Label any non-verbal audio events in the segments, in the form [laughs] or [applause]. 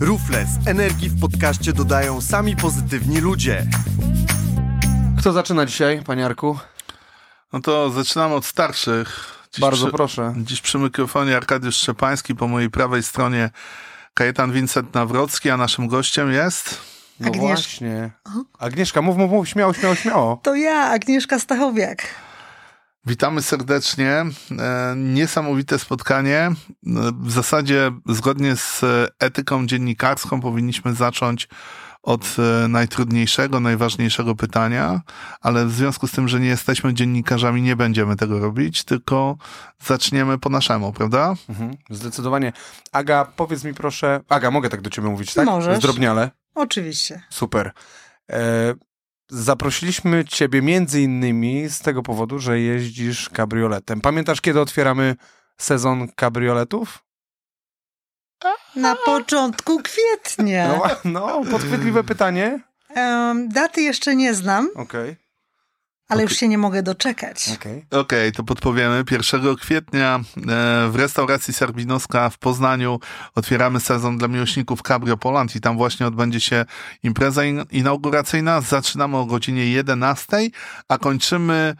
Rufles energii w podcaście dodają sami pozytywni ludzie. Kto zaczyna dzisiaj, paniarku? No to zaczynamy od starszych. Dziś Bardzo przy, proszę. Dziś przy mikrofonie Arkadiusz Szczepański, po mojej prawej stronie Kajetan Vincent Nawrocki, a naszym gościem jest... No Agnieszka. właśnie. Agnieszka, mów, mów, mów, śmiało, śmiało, śmiało. To ja, Agnieszka Stachowiak. Witamy serdecznie. E, niesamowite spotkanie. E, w zasadzie zgodnie z etyką dziennikarską powinniśmy zacząć od e, najtrudniejszego, najważniejszego pytania, ale w związku z tym, że nie jesteśmy dziennikarzami, nie będziemy tego robić, tylko zaczniemy po naszemu, prawda? Mhm, zdecydowanie. Aga, powiedz mi proszę... Aga, mogę tak do ciebie mówić, tak? Możesz. Zdrobniale. Oczywiście. Super. E, zaprosiliśmy ciebie między innymi z tego powodu, że jeździsz kabrioletem. Pamiętasz, kiedy otwieramy sezon kabrioletów? Na początku kwietnia. No, no podchwytliwe pytanie. Em, daty jeszcze nie znam, Okej, ale już się nie mogę doczekać. okej. Okej, to podpowiemy. 1 kwietnia e, w restauracji Sarbinowska w Poznaniu otwieramy sezon dla miłośników Cabrio Poland i tam właśnie odbędzie się impreza in- inauguracyjna. Zaczynamy o godzinie 11, a kończymy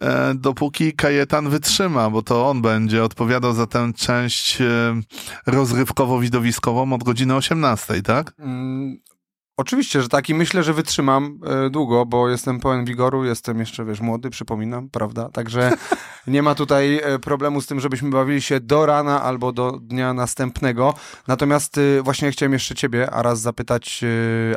e, dopóki Kajetan wytrzyma, bo to on będzie odpowiadał za tę część e, rozrywkowo-widowiskową od godziny 18, tak? Oczywiście, że tak i myślę, że wytrzymam e, długo, bo jestem pełen wigoru, jestem jeszcze, wiesz, młody, przypominam, prawda? Także [laughs] nie ma tutaj e, problemu z tym, żebyśmy bawili się do rana albo do dnia następnego. Natomiast e, właśnie chciałem jeszcze ciebie, a raz zapytać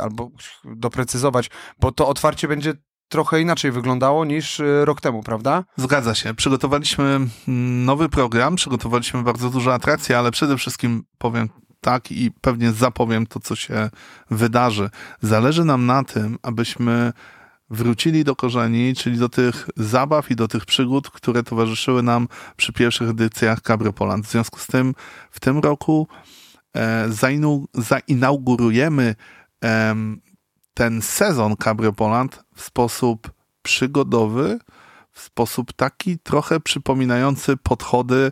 albo doprecyzować, bo to otwarcie będzie trochę inaczej wyglądało niż rok temu, prawda? Zgadza się. Przygotowaliśmy mm, nowy program, przygotowaliśmy bardzo dużo atrakcji, ale przede wszystkim powiem tak i pewnie zapowiem to, co się wydarzy. Zależy nam na tym, abyśmy wrócili do korzeni, czyli do tych zabaw i do tych przygód, które towarzyszyły nam przy pierwszych edycjach Cabrio Poland. W związku z tym w tym roku e, zainu, zainaugurujemy em, ten sezon Cabrio Poland w sposób przygodowy, w sposób taki trochę przypominający podchody, e,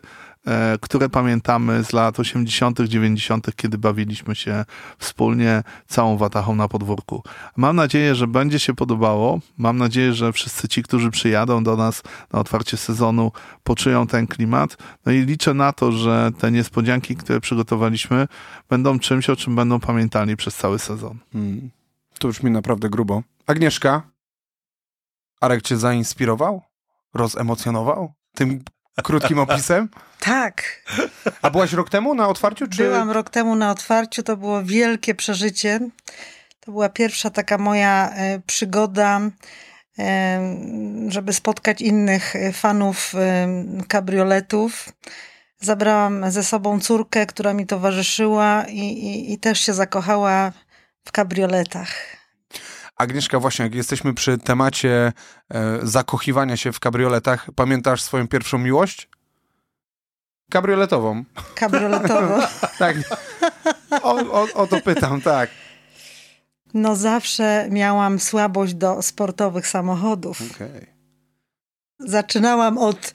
które pamiętamy z lat 80., 90., kiedy bawiliśmy się wspólnie całą watachą na podwórku. Mam nadzieję, że będzie się podobało. Mam nadzieję, że wszyscy ci, którzy przyjadą do nas na otwarcie sezonu, poczują ten klimat. No i liczę na to, że te niespodzianki, które przygotowaliśmy, będą czymś, o czym będą pamiętali przez cały sezon. Mm. To już mi naprawdę grubo. Agnieszka, Arek cię zainspirował? Rozemocjonował? Tym krótkim opisem? Tak, A byłaś rok temu na otwarciu? Czy... byłam rok temu na otwarciu, to było wielkie przeżycie. To była pierwsza taka moja e, przygoda, e, żeby spotkać innych e, fanów kabrioletów. Zabrałam ze sobą córkę, która mi towarzyszyła i, i, i też się zakochała w kabrioletach. Agnieszka, właśnie jak jesteśmy przy temacie e, zakochiwania się w kabrioletach, pamiętasz swoją pierwszą miłość? Kabrioletową. Kabrioletowo. [laughs] Tak. O, o, o to pytam, tak. No zawsze miałam słabość do sportowych samochodów. Okej. Zaczynałam od,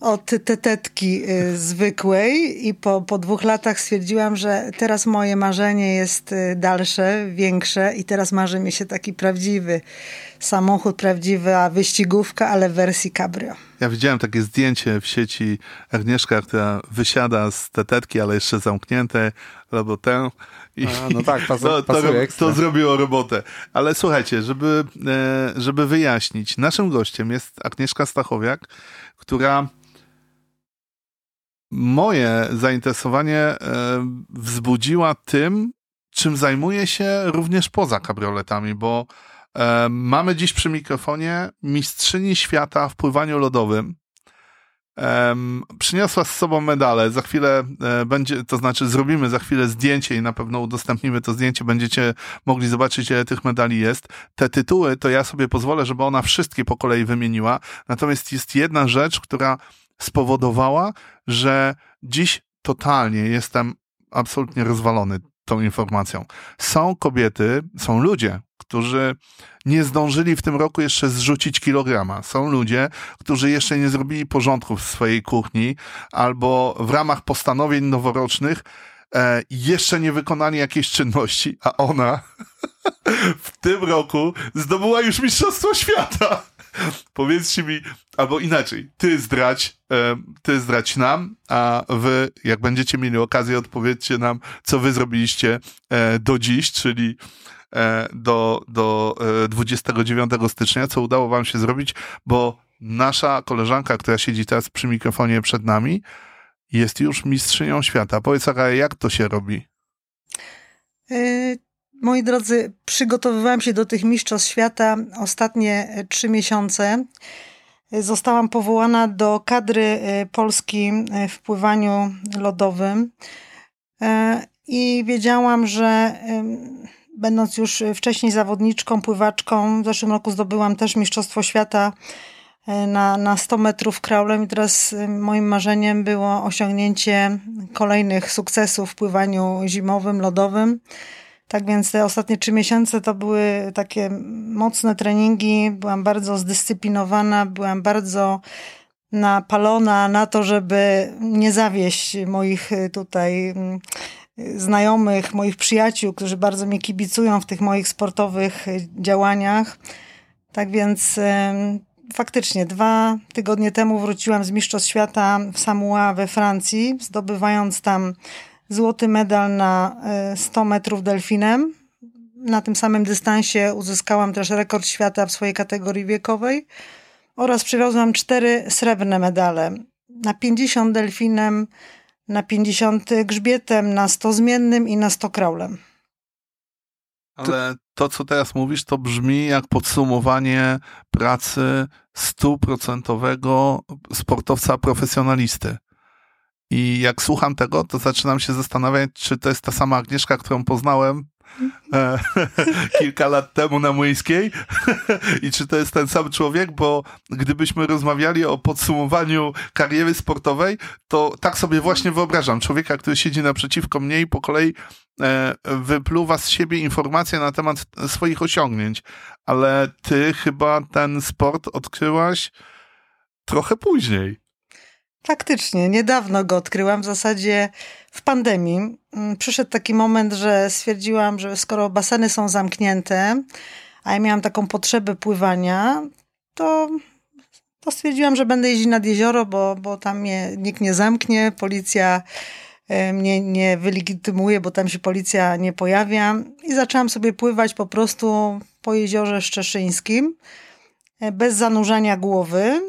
od tetetki y, zwykłej i po, po dwóch latach stwierdziłam, że teraz moje marzenie jest y, dalsze, większe i teraz marzy mi się taki prawdziwy samochód, prawdziwa wyścigówka, ale w wersji cabrio. Ja widziałem takie zdjęcie w sieci Agnieszka, która wysiada z tetetki, ale jeszcze zamknięte, albo tę. I A, no tak, pas- [laughs] to, to, ekstra. to zrobiło robotę. Ale słuchajcie, żeby, e, żeby wyjaśnić, naszym gościem jest Agnieszka Stachowiak, która moje zainteresowanie e, wzbudziła tym, czym zajmuje się również poza kabrioletami, bo e, mamy dziś przy mikrofonie mistrzyni świata w pływaniu lodowym. Przyniosła z sobą medale. Za chwilę e, będzie, to znaczy zrobimy za chwilę zdjęcie i na pewno udostępnimy to zdjęcie. Będziecie mogli zobaczyć, ile tych medali jest. Te tytuły to ja sobie pozwolę, żeby ona wszystkie po kolei wymieniła. Natomiast jest jedna rzecz, która spowodowała, że dziś totalnie jestem absolutnie rozwalony tą informacją. Są kobiety, są ludzie, którzy nie zdążyli w tym roku jeszcze zrzucić kilograma. Są ludzie, którzy jeszcze nie zrobili porządków w swojej kuchni albo w ramach postanowień noworocznych e, jeszcze nie wykonali jakiejś czynności, a ona [laughs] w tym roku zdobyła już Mistrzostwo Świata. Powiedzcie mi, albo inaczej, ty zdrać, e, ty zdrać nam, a wy, jak będziecie mieli okazję, odpowiedzcie nam, co wy zrobiliście e, do dziś, czyli e, do, do 29 stycznia, co udało wam się zrobić, bo nasza koleżanka, która siedzi teraz przy mikrofonie przed nami, jest już mistrzynią świata. Powiedz, Aga, jak to się robi? Moi drodzy, przygotowywałam się do tych mistrzostw świata ostatnie e, trzy miesiące. Zostałam powołana do kadry e, Polski e, w pływaniu lodowym i wiedziałam, że będąc już wcześniej zawodniczką, pływaczką, w zeszłym roku zdobyłam też Mistrzostwo Świata na, na 100 metrów kraulem i teraz moim marzeniem było osiągnięcie kolejnych sukcesów w pływaniu zimowym, lodowym. Tak więc te ostatnie trzy miesiące to były takie mocne treningi. Byłam bardzo zdyscyplinowana, byłam bardzo napalona na to, żeby nie zawieść moich y, tutaj mm, znajomych, moich przyjaciół, którzy bardzo mnie kibicują w tych moich sportowych y, działaniach. Tak więc faktycznie dwa tygodnie temu wróciłam z Mistrzostw Świata w Samoa we Francji, zdobywając tam złoty medal na 100 e, metrów delfinem. Na tym samym dystansie uzyskałam też rekord świata w swojej kategorii wiekowej oraz przywiozłam cztery srebrne medale. Na 50 delfinem, na 50 grzbietem, na 100 zmiennym i na 100 kraulem. Ale to, co teraz mówisz, to brzmi jak podsumowanie pracy stuprocentowego sportowca profesjonalisty. I jak słucham tego, to zaczynam się zastanawiać, czy to jest ta sama Agnieszka, którą poznałem e, [laughs] kilka lat temu na Młyńskiej [laughs] i czy to jest ten sam człowiek, bo gdybyśmy rozmawiali o podsumowaniu kariery sportowej, to tak sobie właśnie wyobrażam człowieka, który siedzi naprzeciwko mnie i po kolei e, wypluwa z siebie informacje na temat swoich osiągnięć, ale ty chyba ten sport odkryłaś trochę później. Faktycznie, niedawno go odkryłam, w zasadzie w pandemii. Mm, przyszedł taki moment, że stwierdziłam, że skoro baseny są zamknięte, a ja miałam taką potrzebę pływania, to, to stwierdziłam, że będę jeździć nad jezioro, bo, bo tam mnie nikt nie zamknie, policja e, mnie nie wylegitymuje, bo tam się policja nie pojawia. I zaczęłam sobie pływać po prostu po jeziorze Szczeszyńskim, e, bez zanurzania głowy.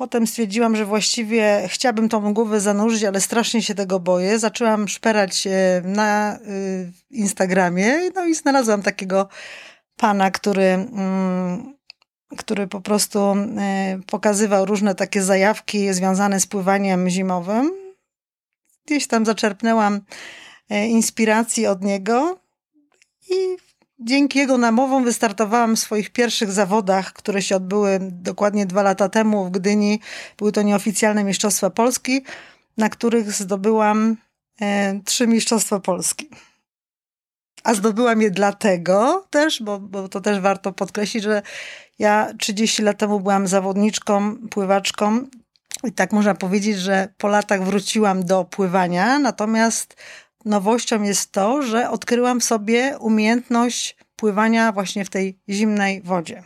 Potem stwierdziłam, że właściwie chciałabym tą głowę zanurzyć, ale strasznie się tego boję. Zaczęłam szperać na y, Instagramie, no i znalazłam takiego pana, który, mm, który po prostu y, pokazywał różne takie zajawki związane z pływaniem zimowym. Gdzieś tam zaczerpnęłam inspiracji od niego i Dzięki jego namowom wystartowałam w swoich pierwszych zawodach, które się odbyły dokładnie dwa lata temu w Gdyni. Były to nieoficjalne Mistrzostwa Polski, na których zdobyłam e, trzy Mistrzostwa Polski. A zdobyłam je dlatego też, bo, bo to też warto podkreślić, że ja 30 lat temu byłam zawodniczką, pływaczką i tak można powiedzieć, że po latach wróciłam do pływania, natomiast nowością jest to, że odkryłam w sobie umiejętność pływania właśnie w tej zimnej wodzie.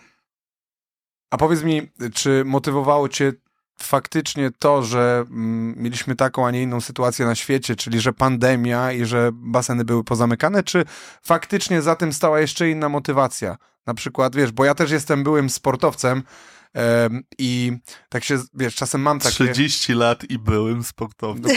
A powiedz mi, czy motywowało cię faktycznie to, że mm, mieliśmy taką, a nie inną sytuację na świecie, czyli że pandemia i że baseny były pozamykane, czy faktycznie za tym stała jeszcze inna motywacja? Na przykład, wiesz, bo ja też jestem byłym sportowcem, i tak się, wiesz, czasem mam takie... 30 lat i byłym sportowcem.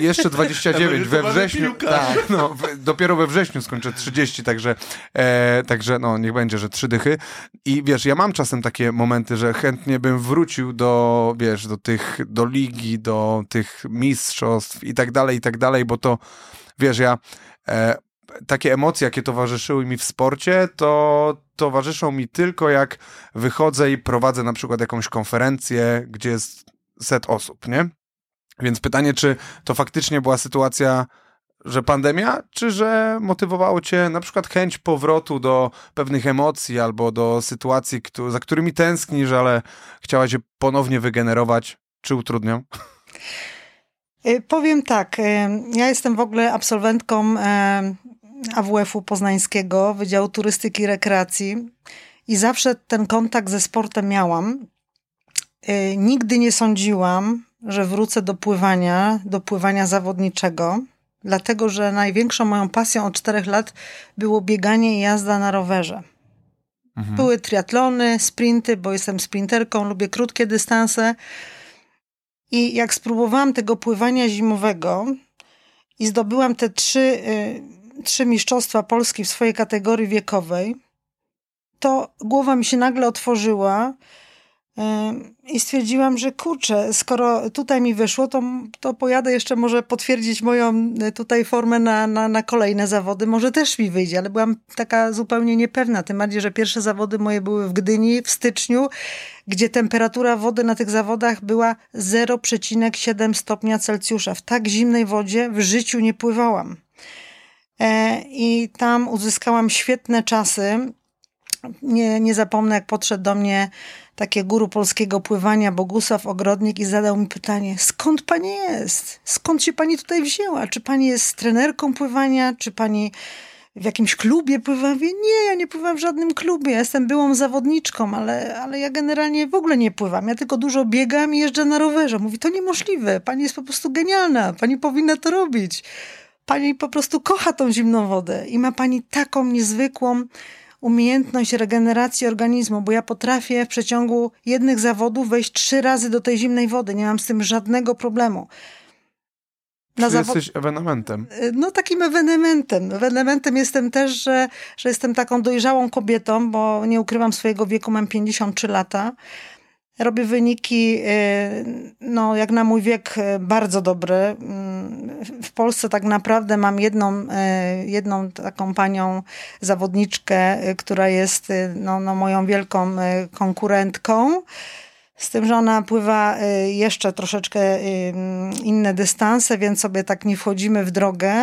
Jeszcze 29, we wrześniu. Tak, no, dopiero we wrześniu skończę 30, także, e, także no, niech będzie, że trzy dychy. I wiesz, ja mam czasem takie momenty, że chętnie bym wrócił do, wiesz, do tych, do ligi, do tych mistrzostw i tak dalej, i tak dalej, bo to, wiesz, ja... E, takie emocje, jakie towarzyszyły mi w sporcie, to towarzyszą mi tylko jak wychodzę i prowadzę na przykład jakąś konferencję, gdzie jest set osób, nie? Więc pytanie, czy to faktycznie była sytuacja, że pandemia, czy że motywowało cię na przykład chęć powrotu do pewnych emocji albo do sytuacji, za którymi tęsknisz, ale chciałaś je ponownie wygenerować, czy utrudnią? Y, powiem tak, y, ja jestem w ogóle absolwentką AWF-u Poznańskiego, Wydziału Turystyki i Rekreacji i zawsze ten kontakt ze sportem miałam. Y, nigdy nie sądziłam, że wrócę do pływania, do pływania zawodniczego, dlatego że największą moją pasją od czterech lat było bieganie i jazda na rowerze. Mhm. Były triatlony, sprinty, bo jestem sprinterką, lubię krótkie dystanse. I jak spróbowałam tego pływania zimowego i zdobyłam te trzy, y, trzy mistrzostwa Polski w swojej kategorii wiekowej, to głowa mi się nagle otworzyła i stwierdziłam, że kurczę, skoro tutaj mi wyszło, to, to pojadę jeszcze może potwierdzić moją e, tutaj formę na, na, na kolejne zawody. Może też mi wyjdzie, ale byłam taka zupełnie niepewna. Tym bardziej, że pierwsze zawody moje były w Gdyni w styczniu, gdzie temperatura wody na tych zawodach była 0,7 stopnia Celsjusza. W tak zimnej wodzie w życiu nie pływałam. E, I tam uzyskałam świetne czasy. Nie, nie zapomnę, jak podszedł do mnie takie guru polskiego pływania, Bogusław Ogrodnik i zadał mi pytanie, skąd pani jest? Skąd się pani tutaj wzięła? Czy pani jest trenerką pływania? Czy pani w jakimś klubie pływa? nie, ja nie pływam w żadnym klubie. Ja jestem byłą zawodniczką, ale, ale ja generalnie w ogóle nie pływam. Ja tylko dużo biegam i jeżdżę na rowerze. Mówi, to niemożliwe. Pani jest po prostu genialna. Pani powinna to robić. Pani po prostu kocha tą zimną wodę i ma pani taką niezwykłą umiejętność regeneracji organizmu, bo ja potrafię w przeciągu jednych zawodów wejść trzy razy do tej zimnej wody. Nie mam z tym żadnego problemu. Na Czy jesteś ewenementem? Y, no takim ewenementem. Ewenementem jestem też, że, że jestem taką dojrzałą kobietą, bo nie ukrywam swojego wieku, mam 53 lata. Robię wyniki, y, no jak na mój wiek, y, bardzo dobre. W Polsce tak naprawdę mam jedną, y, jedną taką panią zawodniczkę, która jest no, no moją wielką konkurentką. Z tym, że ona pływa jeszcze troszeczkę inne dystanse, więc sobie tak nie wchodzimy w drogę.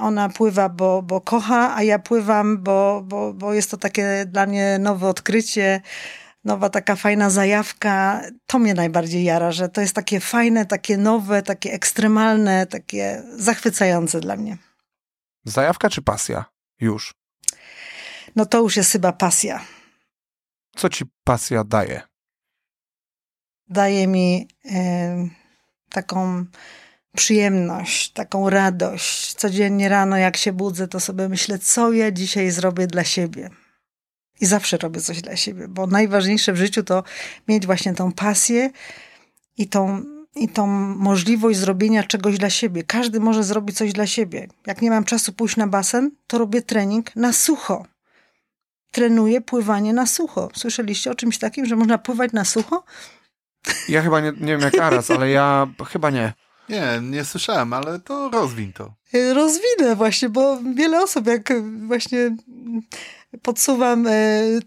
Ona pływa, bo, bo kocha, a ja pływam, bo, bo, bo jest to takie dla mnie nowe odkrycie nowa taka fajna zajawka. To mnie najbardziej jara, że to jest takie fajne, takie nowe, takie ekstremalne, takie zachwycające dla mnie. Zajawka czy pasja? Już. No to już jest chyba pasja. Co ci pasja daje? Daje mi y, taką przyjemność, taką radość. Codziennie rano, jak się budzę, to sobie myślę, co ja dzisiaj zrobię dla siebie i zawsze robię coś dla siebie, bo najważniejsze w życiu to mieć właśnie tą pasję i tą, i tą możliwość zrobienia czegoś dla siebie. Każdy może zrobić coś dla siebie. Jak nie mam czasu pójść na basen, to robię trening na sucho. Trenuję pływanie na sucho. Słyszeliście o czymś takim, że można pływać na sucho? Ja chyba nie, nie wiem jak Aras, ale ja chyba nie. Nie, nie słyszałem, ale to rozwin to. Rozwinę właśnie, bo wiele osób jak właśnie podsuwam e,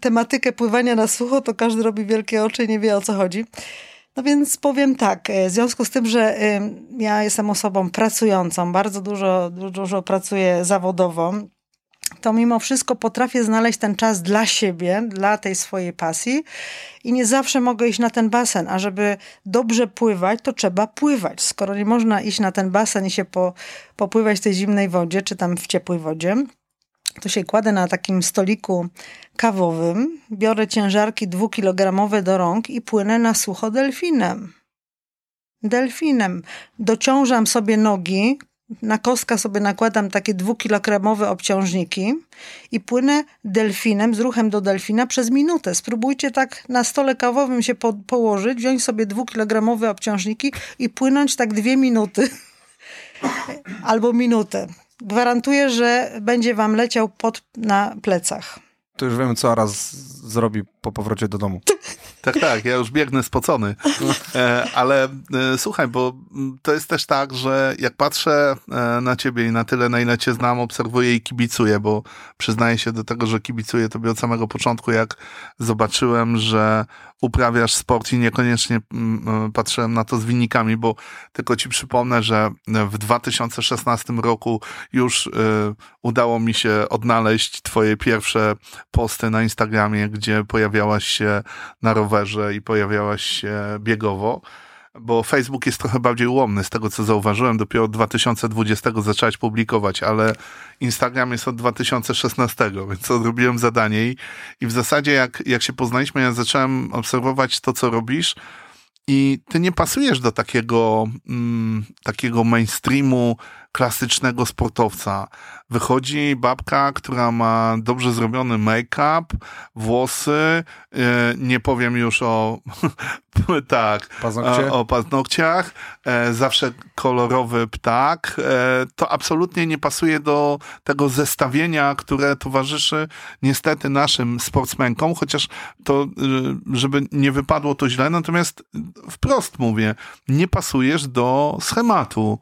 tematykę pływania na sucho, to każdy robi wielkie oczy i nie wie o co chodzi. No więc powiem tak, e, w związku z tym, że e, ja jestem osobą pracującą, bardzo dużo, dużo pracuję zawodowo, to mimo wszystko potrafię znaleźć ten czas dla siebie, dla tej swojej pasji i nie zawsze mogę iść na ten basen, a żeby dobrze pływać, to trzeba pływać. Skoro nie można iść na ten basen i się po, popływać w tej zimnej wodzie, czy tam w ciepłej wodzie, to się kładę na takim stoliku kawowym, biorę ciężarki dwukilogramowe do rąk i płynę na sucho delfinem. Delfinem. Dociążam sobie nogi, na kostka sobie nakładam takie dwukilogramowe obciążniki i płynę delfinem, z ruchem do delfina przez minutę. Spróbujcie tak na stole kawowym się po położyć, wziąć sobie dwukilogramowe obciążniki i płynąć tak dwie minuty [laughs] albo minutę. Gwarantuję, że będzie wam leciał pot na plecach. To już wiemy, co raz zrobi po powrocie do domu. Tak, tak, ja już biegnę spocony. E, ale e, słuchaj, bo to jest też tak, że jak patrzę e, na ciebie i na tyle, na ile cię znam, obserwuję i kibicuję, bo przyznaję się do tego, że kibicuję tobie od samego początku, jak zobaczyłem, że uprawiasz sport i niekoniecznie patrzyłem na to z wynikami, bo tylko ci przypomnę, że w 2016 roku już udało mi się odnaleźć twoje pierwsze posty na Instagramie, gdzie pojawiałaś się na rowerze i pojawiałaś się biegowo. bo Facebook jest trochę bardziej ułomny z tego, co zauważyłem. Dopiero od 2020 zacząłeś publikować, ale Instagram jest od 2016, więc odrobiłem zadanie i, i w zasadzie jak, jak się poznaliśmy, ja zacząłem obserwować to, co robisz i ty nie pasujesz do takiego, mm, takiego mainstreamu klasycznego sportowca. Wychodzi babka, która ma dobrze zrobiony make-up, włosy, yy, nie powiem już o [laughs] tak, Paznokcie? o, o paznokciach, e, zawsze kolorowy ptak. E, to absolutnie nie pasuje do tego zestawienia, które towarzyszy niestety naszym sportsmenkom, chociaż to, y, żeby nie wypadło to źle, natomiast wprost mówię, nie pasujesz do schematu.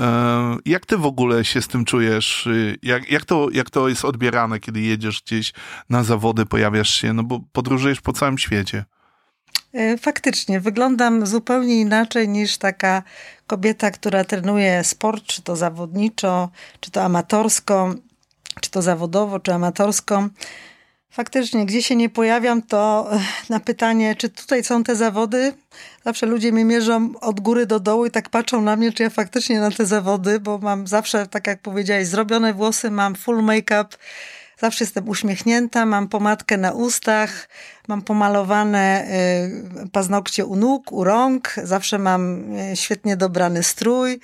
E, Jak ty w ogóle się z tym czujesz? Y, Jak, jak, to, jak to jest odbierane, kiedy jedziesz gdzieś na zawody, pojawiasz się, no bo podróżujesz po całym świecie. E, Faktycznie, wyglądam zupełnie inaczej niż taka kobieta, która trenuje sport, czy to zawodniczo, czy to amatorsko, czy to zawodowo, czy amatorsko. Faktycznie, gdzie się nie pojawiam, to e, na pytanie, czy tutaj są te zawody, zawsze ludzie mnie mierzą od góry do dołu i tak patrzą na mnie, czy ja faktycznie na te zawody, bo mam zawsze, tak jak powiedziałeś, zrobione włosy, mam full make-up, zawsze jestem uśmiechnięta, mam pomadkę na ustach, mam pomalowane y, paznokcie u nóg, u rąk, zawsze mam y, świetnie dobrany strój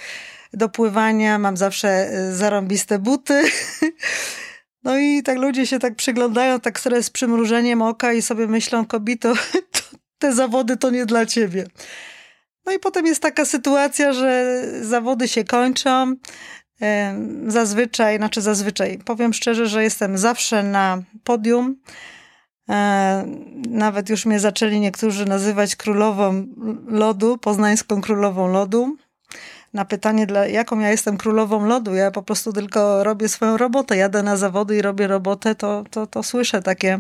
do pływania, mam zawsze zarąbiste buty. [laughs] No i tak ludzie się tak przyglądają, tak sobie z przymrużeniem oka i sobie myślą, kobito, [laughs] to, te zawody to nie dla ciebie. No i potem jest taka sytuacja, że zawody się kończą. Zazwyczaj, znaczy zazwyczaj, powiem szczerze, że jestem zawsze na podium. E, Nawet już mnie zaczęli niektórzy nazywać królową lodu, poznańską królową lodu. Na pytanie, dla, jaką ja jestem królową lodu, ja po prostu tylko robię swoją robotę. Jadę na zawody i robię robotę, to, to, to słyszę takie,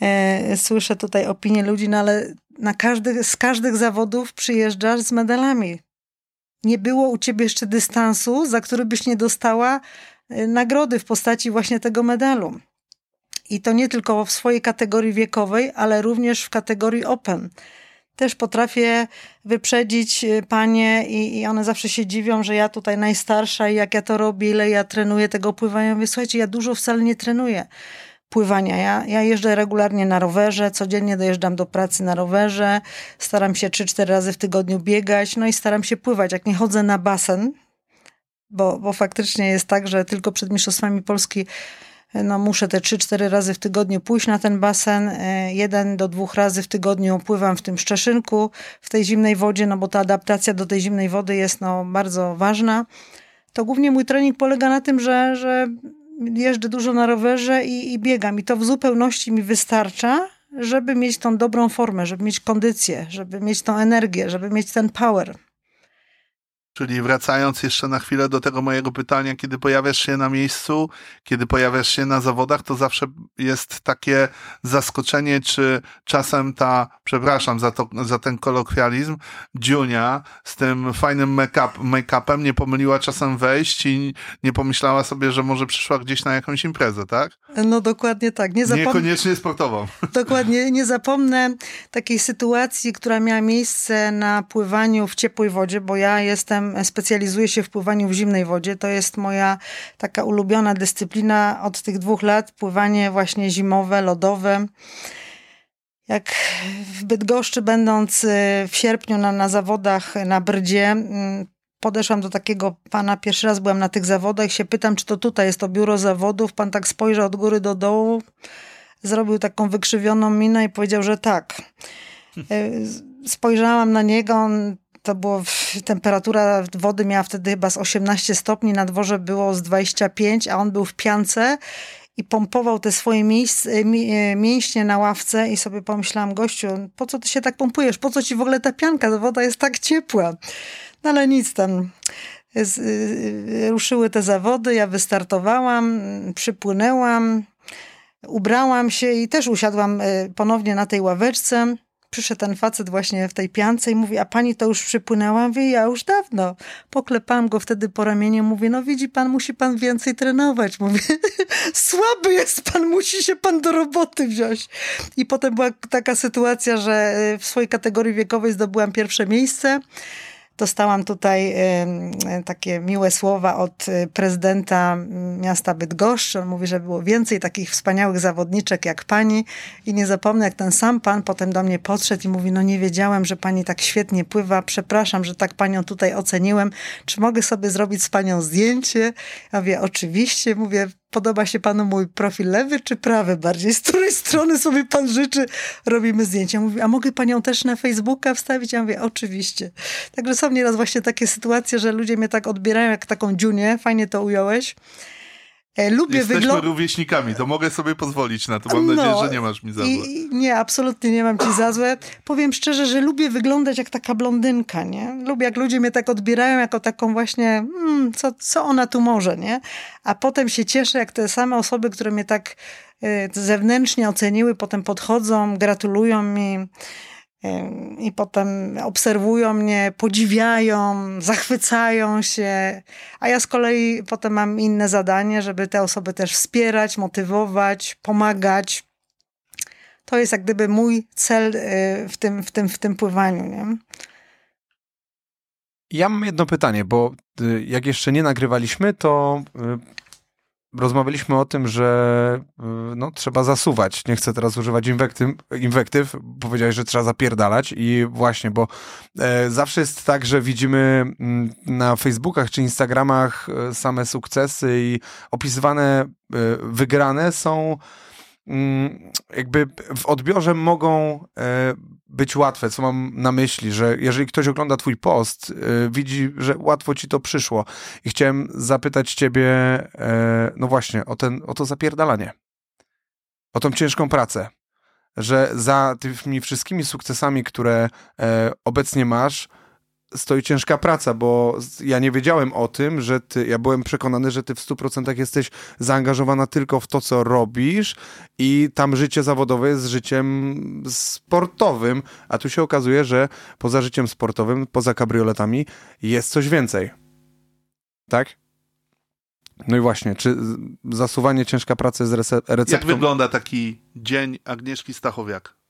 e, słyszę tutaj opinie ludzi, no ale na każdy, z każdych zawodów przyjeżdżasz z medalami. Nie było u ciebie jeszcze dystansu, za który byś nie dostała e, nagrody w postaci właśnie tego medalu. I to nie tylko w swojej kategorii wiekowej, ale również w kategorii open. Też potrafię wyprzedzić y, panie i, i one zawsze się dziwią, że ja tutaj najstarsza i jak ja to robię, ile ja trenuję tego pływania. Ja mówię, słuchajcie, ja dużo wcale nie trenuję pływania. Ja, ja jeżdżę regularnie na rowerze, codziennie dojeżdżam do pracy na rowerze, staram się 3-4 razy w tygodniu biegać, no i staram się pływać. Jak nie chodzę na basen, bo, bo faktycznie jest tak, że tylko przed Mistrzostwami Polski no muszę te 3-4 razy w tygodniu pójść na ten basen. E, Jeden do dwóch razy w tygodniu pływam w tym Szczeszynku, w tej zimnej wodzie, no bo ta adaptacja do tej zimnej wody jest no bardzo ważna. To głównie mój trening polega na tym, że, że jeżdżę dużo na rowerze i, i biegam. I to w zupełności mi wystarcza, żeby mieć tą dobrą formę, żeby mieć kondycję, żeby mieć tą energię, żeby mieć ten power. Czyli wracając jeszcze na chwilę do tego mojego pytania, kiedy pojawiasz się na miejscu, kiedy pojawiasz się na zawodach, to zawsze jest takie zaskoczenie, czy czasem ta, przepraszam za, to, za ten kolokwializm, Dziunia z tym fajnym make-up, make-upem nie pomyliła czasem wejść i nie pomyślała sobie, że może przyszła gdzieś na jakąś imprezę, tak? No dokładnie tak. Nie zapom- Niekoniecznie sportową. [laughs] Dokładnie. Nie zapomnę takiej sytuacji, która miała miejsce na pływaniu w ciepłej wodzie, bo ja jestem, specjalizuję się w pływaniu w zimnej wodzie. To jest moja taka ulubiona dyscyplina od tych dwóch lat. Pływanie właśnie zimowe, lodowe. Jak w Bydgoszczy, będąc y, w sierpniu na, na zawodach na Brdzie, mm, podeszłam do takiego pana, pierwszy raz byłam na tych zawodach i się pytam, czy to tutaj jest to biuro zawodów. Pan tak spojrzał od góry do dołu, zrobił taką wykrzywioną minę i powiedział, że tak. Y, Spojrzałam na niego, on, to było, temperatura wody miała wtedy chyba z 18 stopni, na dworze było z 25, a on był w piance i pompował te swoje miejsc, mi- e, mięśnie na ławce i sobie pomyślałam, gościu, po co ty się tak pompujesz? Po co ci w ogóle ta pianka? Ta woda jest tak ciepła. No ale nic tam. Z, y, ruszyły te zawody, ja wystartowałam, przypłynęłam, ubrałam się i też usiadłam y, ponownie na tej ławeczce. Przyszedł ten facet właśnie w tej piance i mówi, a pani to już przypłynęła? Mówię, ja już dawno. Poklepałam go wtedy po ramieniu, mówię, no widzi pan, musi pan więcej trenować. Mówię, [laughs] słaby jest pan, musi się pan do roboty wziąć. I potem była taka sytuacja, że w swojej kategorii wiekowej zdobyłam pierwsze miejsce. Dostałam tutaj takie miłe słowa od y, prezydenta miasta Bydgoszcz. On mówi, że było więcej takich wspaniałych zawodniczek jak pani i nie zapomnę, jak ten sam pan potem do mnie podszedł i mówi, no nie wiedziałem, że pani tak świetnie pływa. Przepraszam, że tak panią tutaj oceniłem. Czy mogę sobie zrobić z panią zdjęcie? Ja mówię, oczywiście. Mówię, podoba się panu mój profil lewy czy prawy bardziej? Z której strony sobie pan życzy? Robimy zdjęcia. Mówi, a mogę panią też na Facebooka wstawić? Ja mówię, oczywiście. Także są nieraz właśnie takie sytuacje, że ludzie mnie tak odbierają jak taką dziunię. Fajnie to ująłeś. E, lubię Jesteśmy wyglądać. rówieśnikami, to mogę sobie pozwolić na to. Mam no, nadzieję, że nie masz mi za złe. I, nie, absolutnie nie mam ci za złe. Powiem szczerze, że lubię wyglądać jak taka blondynka, nie? Lubię, jak ludzie mnie tak odbierają jako taką właśnie, hmm, co, co ona tu może, nie? A potem się cieszę, jak te same osoby, które mnie tak y, zewnętrznie oceniły, potem podchodzą, gratulują mi i potem obserwują mnie, podziwiają, zachwycają się, a ja z kolei potem mam inne zadanie, żeby te osoby też wspierać, motywować, pomagać. To jest jak gdyby mój cel y, w tym, w tym, w tym pływaniu. Nie? Ja mam jedno pytanie, bo y, jak jeszcze nie nagrywaliśmy, to y, rozmawialiśmy o tym, że y, no, trzeba zasuwać. Nie chcę teraz używać inwektyw, inwektyw. Powiedziałeś, że trzeba zapierdalać i właśnie, bo e, zawsze jest tak, że widzimy mm, na Facebookach czy Instagramach e, same sukcesy i opisywane e, wygrane są mm, jakby w odbiorze mogą e, być łatwe, co mam na myśli, że jeżeli ktoś ogląda twój post, yy, widzi, że łatwo ci to przyszło. I chciałem zapytać ciebie, yy, no właśnie, o, ten, o to zapierdalanie, o tą ciężką pracę, że za tymi wszystkimi sukcesami, które yy, obecnie masz, stoi ciężka praca, bo ja nie wiedziałem o tym, że ty, ja byłem przekonany, że ty w 100% jesteś zaangażowana tylko w to, co robisz i tam życie zawodowe jest życiem sportowym, a tu się okazuje, że poza życiem sportowym, poza kabrioletami jest coś więcej. Tak? No i właśnie, czy zasuwanie ciężka pracy z receptą... Jak wygląda taki dzień Agnieszki Stachowiak?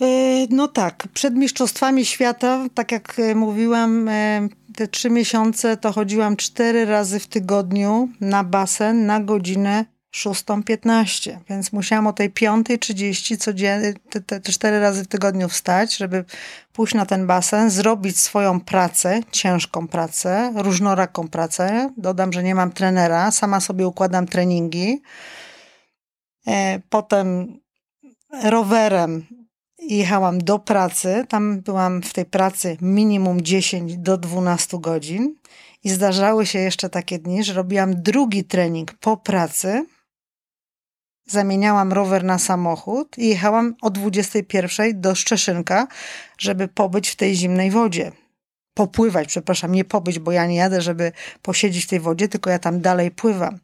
E, no tak, przed Mistrzostwami Świata, tak jak e, mówiłam, e, te trzy miesiące to chodziłam cztery razy w tygodniu na basen na godzinę 6.15, więc musiałam o tej 5.30 codziennie, te, te, te cztery razy w tygodniu wstać, żeby pójść na ten basen, zrobić swoją pracę, ciężką pracę, różnoraką pracę. Dodam, że nie mam trenera, sama sobie układam treningi. Potem rowerem jechałam do pracy. Tam byłam w tej pracy minimum 10 do 12 godzin. I zdarzały się jeszcze takie dni, że robiłam drugi trening po pracy. Zamieniałam rower na samochód i jechałam o 21 do Szczeszynka, żeby pobyć w tej zimnej wodzie popływać, przepraszam, nie pobyć, bo ja nie jadę, żeby posiedzieć w tej wodzie, tylko ja tam dalej pływam.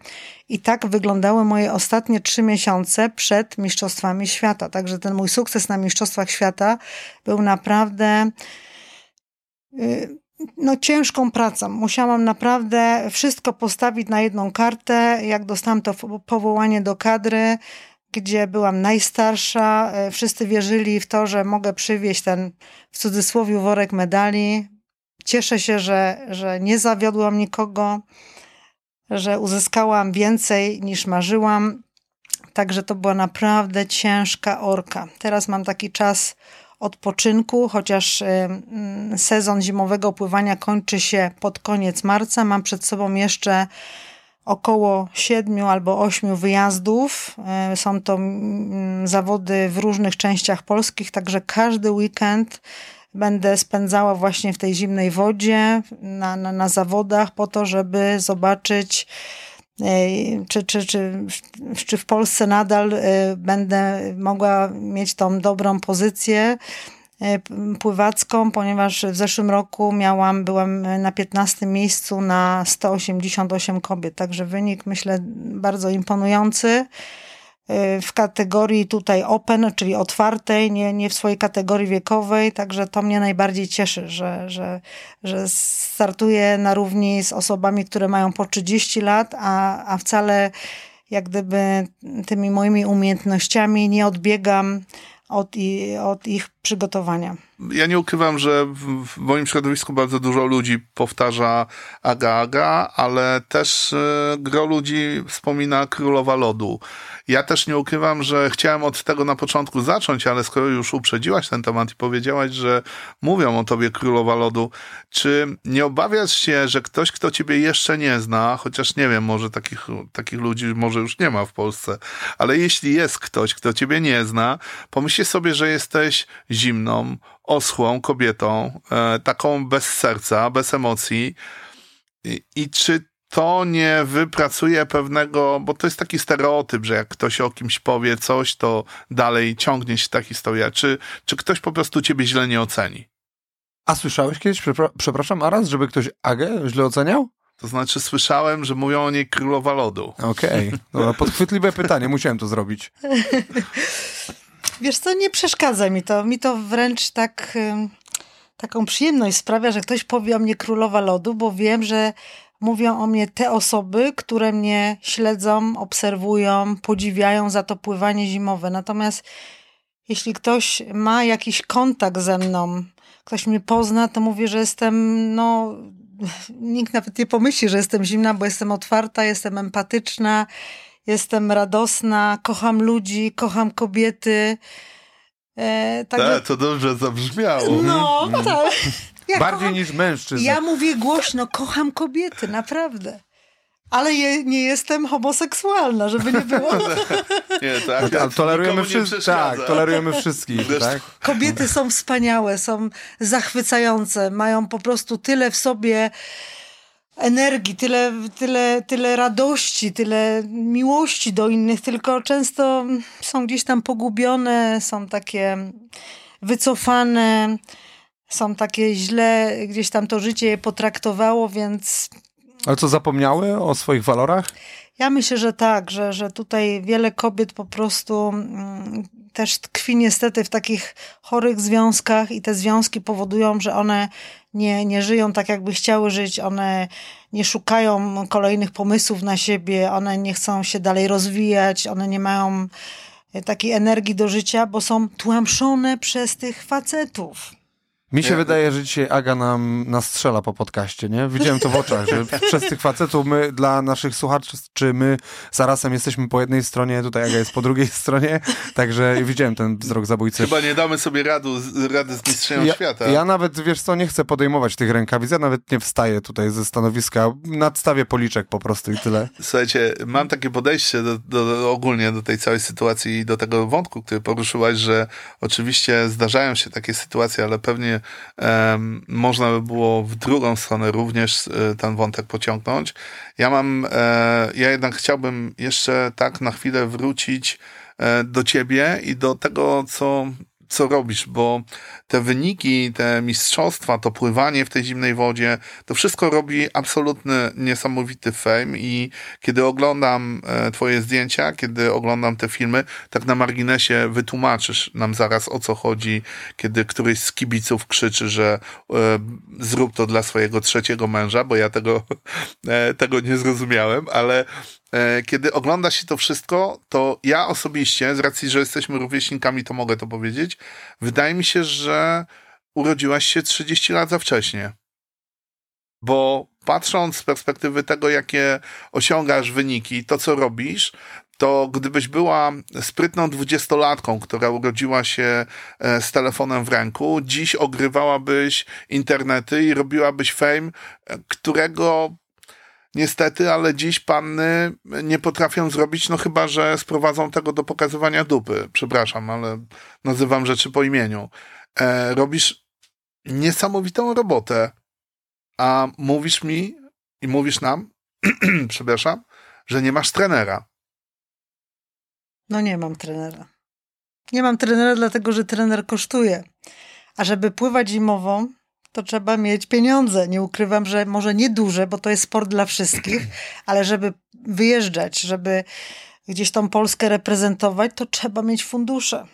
I tak wyglądały moje ostatnie trzy miesiące przed Mistrzostwami Świata. Także ten mój sukces na Mistrzostwach Świata był naprawdę y, no, ciężką pracą. Musiałam naprawdę wszystko postawić na jedną kartę. Jak dostałam to powołanie do kadry, gdzie byłam najstarsza, y, wszyscy wierzyli w to, że mogę przywieźć ten w cudzysłowie worek medali. Cieszę się, że, że nie zawiodłam nikogo, że uzyskałam więcej niż marzyłam. Także to była naprawdę ciężka orka. Teraz mam taki czas odpoczynku, chociaż sezon zimowego pływania kończy się pod koniec marca. Mam przed sobą jeszcze około siedmiu albo ośmiu wyjazdów. Są to zawody w różnych częściach polskich, także każdy weekend będę spędzała właśnie w tej zimnej wodzie, na, na, na zawodach, po to, żeby zobaczyć, e, czy, czy, czy, czy w Polsce nadal e, będę mogła mieć tą dobrą pozycję e, pływacką, ponieważ w zeszłym roku miałam, byłam na 15 miejscu na 188 kobiet, także wynik myślę bardzo imponujący. W kategorii tutaj open, czyli otwartej, nie, nie w swojej kategorii wiekowej, także to mnie najbardziej cieszy, że, że, że startuję na równi z osobami, które mają po 30 lat, a, a wcale jak gdyby tymi moimi umiejętnościami nie odbiegam od, od ich przygotowania. Ja nie ukrywam, że w, moim środowisku bardzo dużo ludzi powtarza Aga Aga, ale też y, gro ludzi wspomina Królowa Lodu. Ja też nie ukrywam, że chciałem od tego na początku zacząć, ale skoro już uprzedziłaś ten temat i powiedziałaś, że mówią o tobie Królowa Lodu, czy nie obawiasz się, że ktoś, kto ciebie jeszcze nie zna, chociaż nie wiem, może takich, takich ludzi może już nie ma w Polsce, ale jeśli jest ktoś, kto ciebie nie zna, pomyślcie sobie, że jesteś zimną, oschłą kobietą, e, taką bez serca, bez emocji. I, I, czy to nie wypracuje pewnego, bo to jest taki stereotyp, że jak ktoś o kimś powie coś, to dalej ciągnie się ta historia. Czy, czy ktoś po prostu ciebie źle nie oceni? A słyszałeś kiedyś, przepraszam, a raz, żeby ktoś Agę źle oceniał? To znaczy słyszałem, że mówią o niej królowa lodu. Okej, [laughs] okay. podchwytliwe pytanie, musiałem to zrobić. [laughs] Wiesz co, nie przeszkadza mi to. Mi to wręcz tak taką przyjemność sprawia, że ktoś powie o mnie królowa lodu, bo wiem, że mówią o mnie te osoby, które mnie śledzą, obserwują, podziwiają za to pływanie zimowe. Natomiast jeśli ktoś ma jakiś kontakt ze mną, ktoś mnie pozna, to mówię, że jestem, no, [laughs] nikt nawet nie pomyśli, że jestem zimna, bo jestem otwarta, jestem empatyczna, jestem radosna, kocham ludzi, kocham kobiety. E, także... Tak, to dobrze zabrzmiało. No, mhm. tak. Ja Bardziej kocham, niż mężczyzn. Ja mówię głośno, kocham kobiety, naprawdę. Ale je, nie jestem homoseksualna, żeby nie było. [laughs] nie, tak. Ale tolerujemy wszystkich. Tak, tolerujemy wszystkich. Tak? Kobiety są wspaniałe, są zachwycające, mają po prostu tyle w sobie energii, tyle, tyle, tyle radości, tyle miłości do innych, tylko często są gdzieś tam pogubione, są takie wycofane, są takie źle, gdzieś tam to życie je potraktowało, więc. Ale co, zapomniały o swoich walorach? Ja myślę, że tak, że, że tutaj wiele kobiet po prostu mm, też tkwi niestety w takich chorych związkach i te związki powodują, że one nie, nie żyją tak, jakby chciały żyć, one nie szukają kolejnych pomysłów na siebie, one nie chcą się dalej rozwijać, one nie mają e, takiej energii do życia, bo są tłamszone przez tych facetów. Mi się wydaje, że dzisiaj Aga nam nastrzela po podcaście, nie? Widziałem to w oczach, że [laughs] przez tych facetów my dla naszych słuchaczy, czy my zarazem jesteśmy po jednej stronie, tutaj Aga jest po drugiej [laughs] stronie, także widziałem ten wzrok zabójcy. Chyba nie damy sobie radu, rady z mistrzem ja, świata. Ja nawet, wiesz co, nie chcę podejmować tych rękawic, ja nawet nie wstaję tutaj ze stanowiska, nadstawię policzek po prostu i tyle. Słuchajcie, mam takie podejście do, do, do ogólnie do tej całej sytuacji i do tego wątku, który poruszyłaś, że oczywiście zdarzają się takie sytuacje, ale pewnie można by było w drugą stronę również e, ten wątek pociągnąć. Ja mam, e, ja jednak chciałbym jeszcze tak na chwilę wrócić e, do ciebie i do tego, co co robisz, bo te wyniki, te mistrzostwa, to pływanie w tej zimnej wodzie, to wszystko robi absolutny, niesamowity fame i kiedy oglądam e, twoje zdjęcia, kiedy oglądam te filmy, tak na marginesie wytłumaczysz nam zaraz o co chodzi, kiedy któryś z kibiców krzyczy, że e, zrób to dla swojego trzeciego męża, bo ja tego, [laughs] e, tego nie zrozumiałem, ale kiedy ogląda się to wszystko, to ja osobiście, z racji, że jesteśmy rówieśnikami, to mogę to powiedzieć, wydaje mi się, że urodziłaś się 30 lat za wcześnie. Bo patrząc z perspektywy tego, jakie osiągasz wyniki, to co robisz, to gdybyś była sprytną dwudziestolatką, która urodziła się e, z telefonem w ręku, dziś ogrywałabyś internety i robiłabyś fame, e, którego Niestety, ale dziś panny nie potrafią zrobić, no chyba, że sprowadzą tego do pokazywania dupy. Przepraszam, ale nazywam rzeczy po imieniu. E, robisz niesamowitą robotę, a mówisz mi i mówisz nam, [clears throat] przepraszam, że nie masz trenera. No nie mam trenera. Nie mam trenera, dlatego że trener kosztuje. A żeby pływać zimową, to trzeba mieć pieniądze. Nie ukrywam, że może nie duże, bo to jest sport dla wszystkich, [clears throat] ale żeby wyjeżdżać, żeby gdzieś tą Polskę reprezentować, to trzeba mieć fundusze.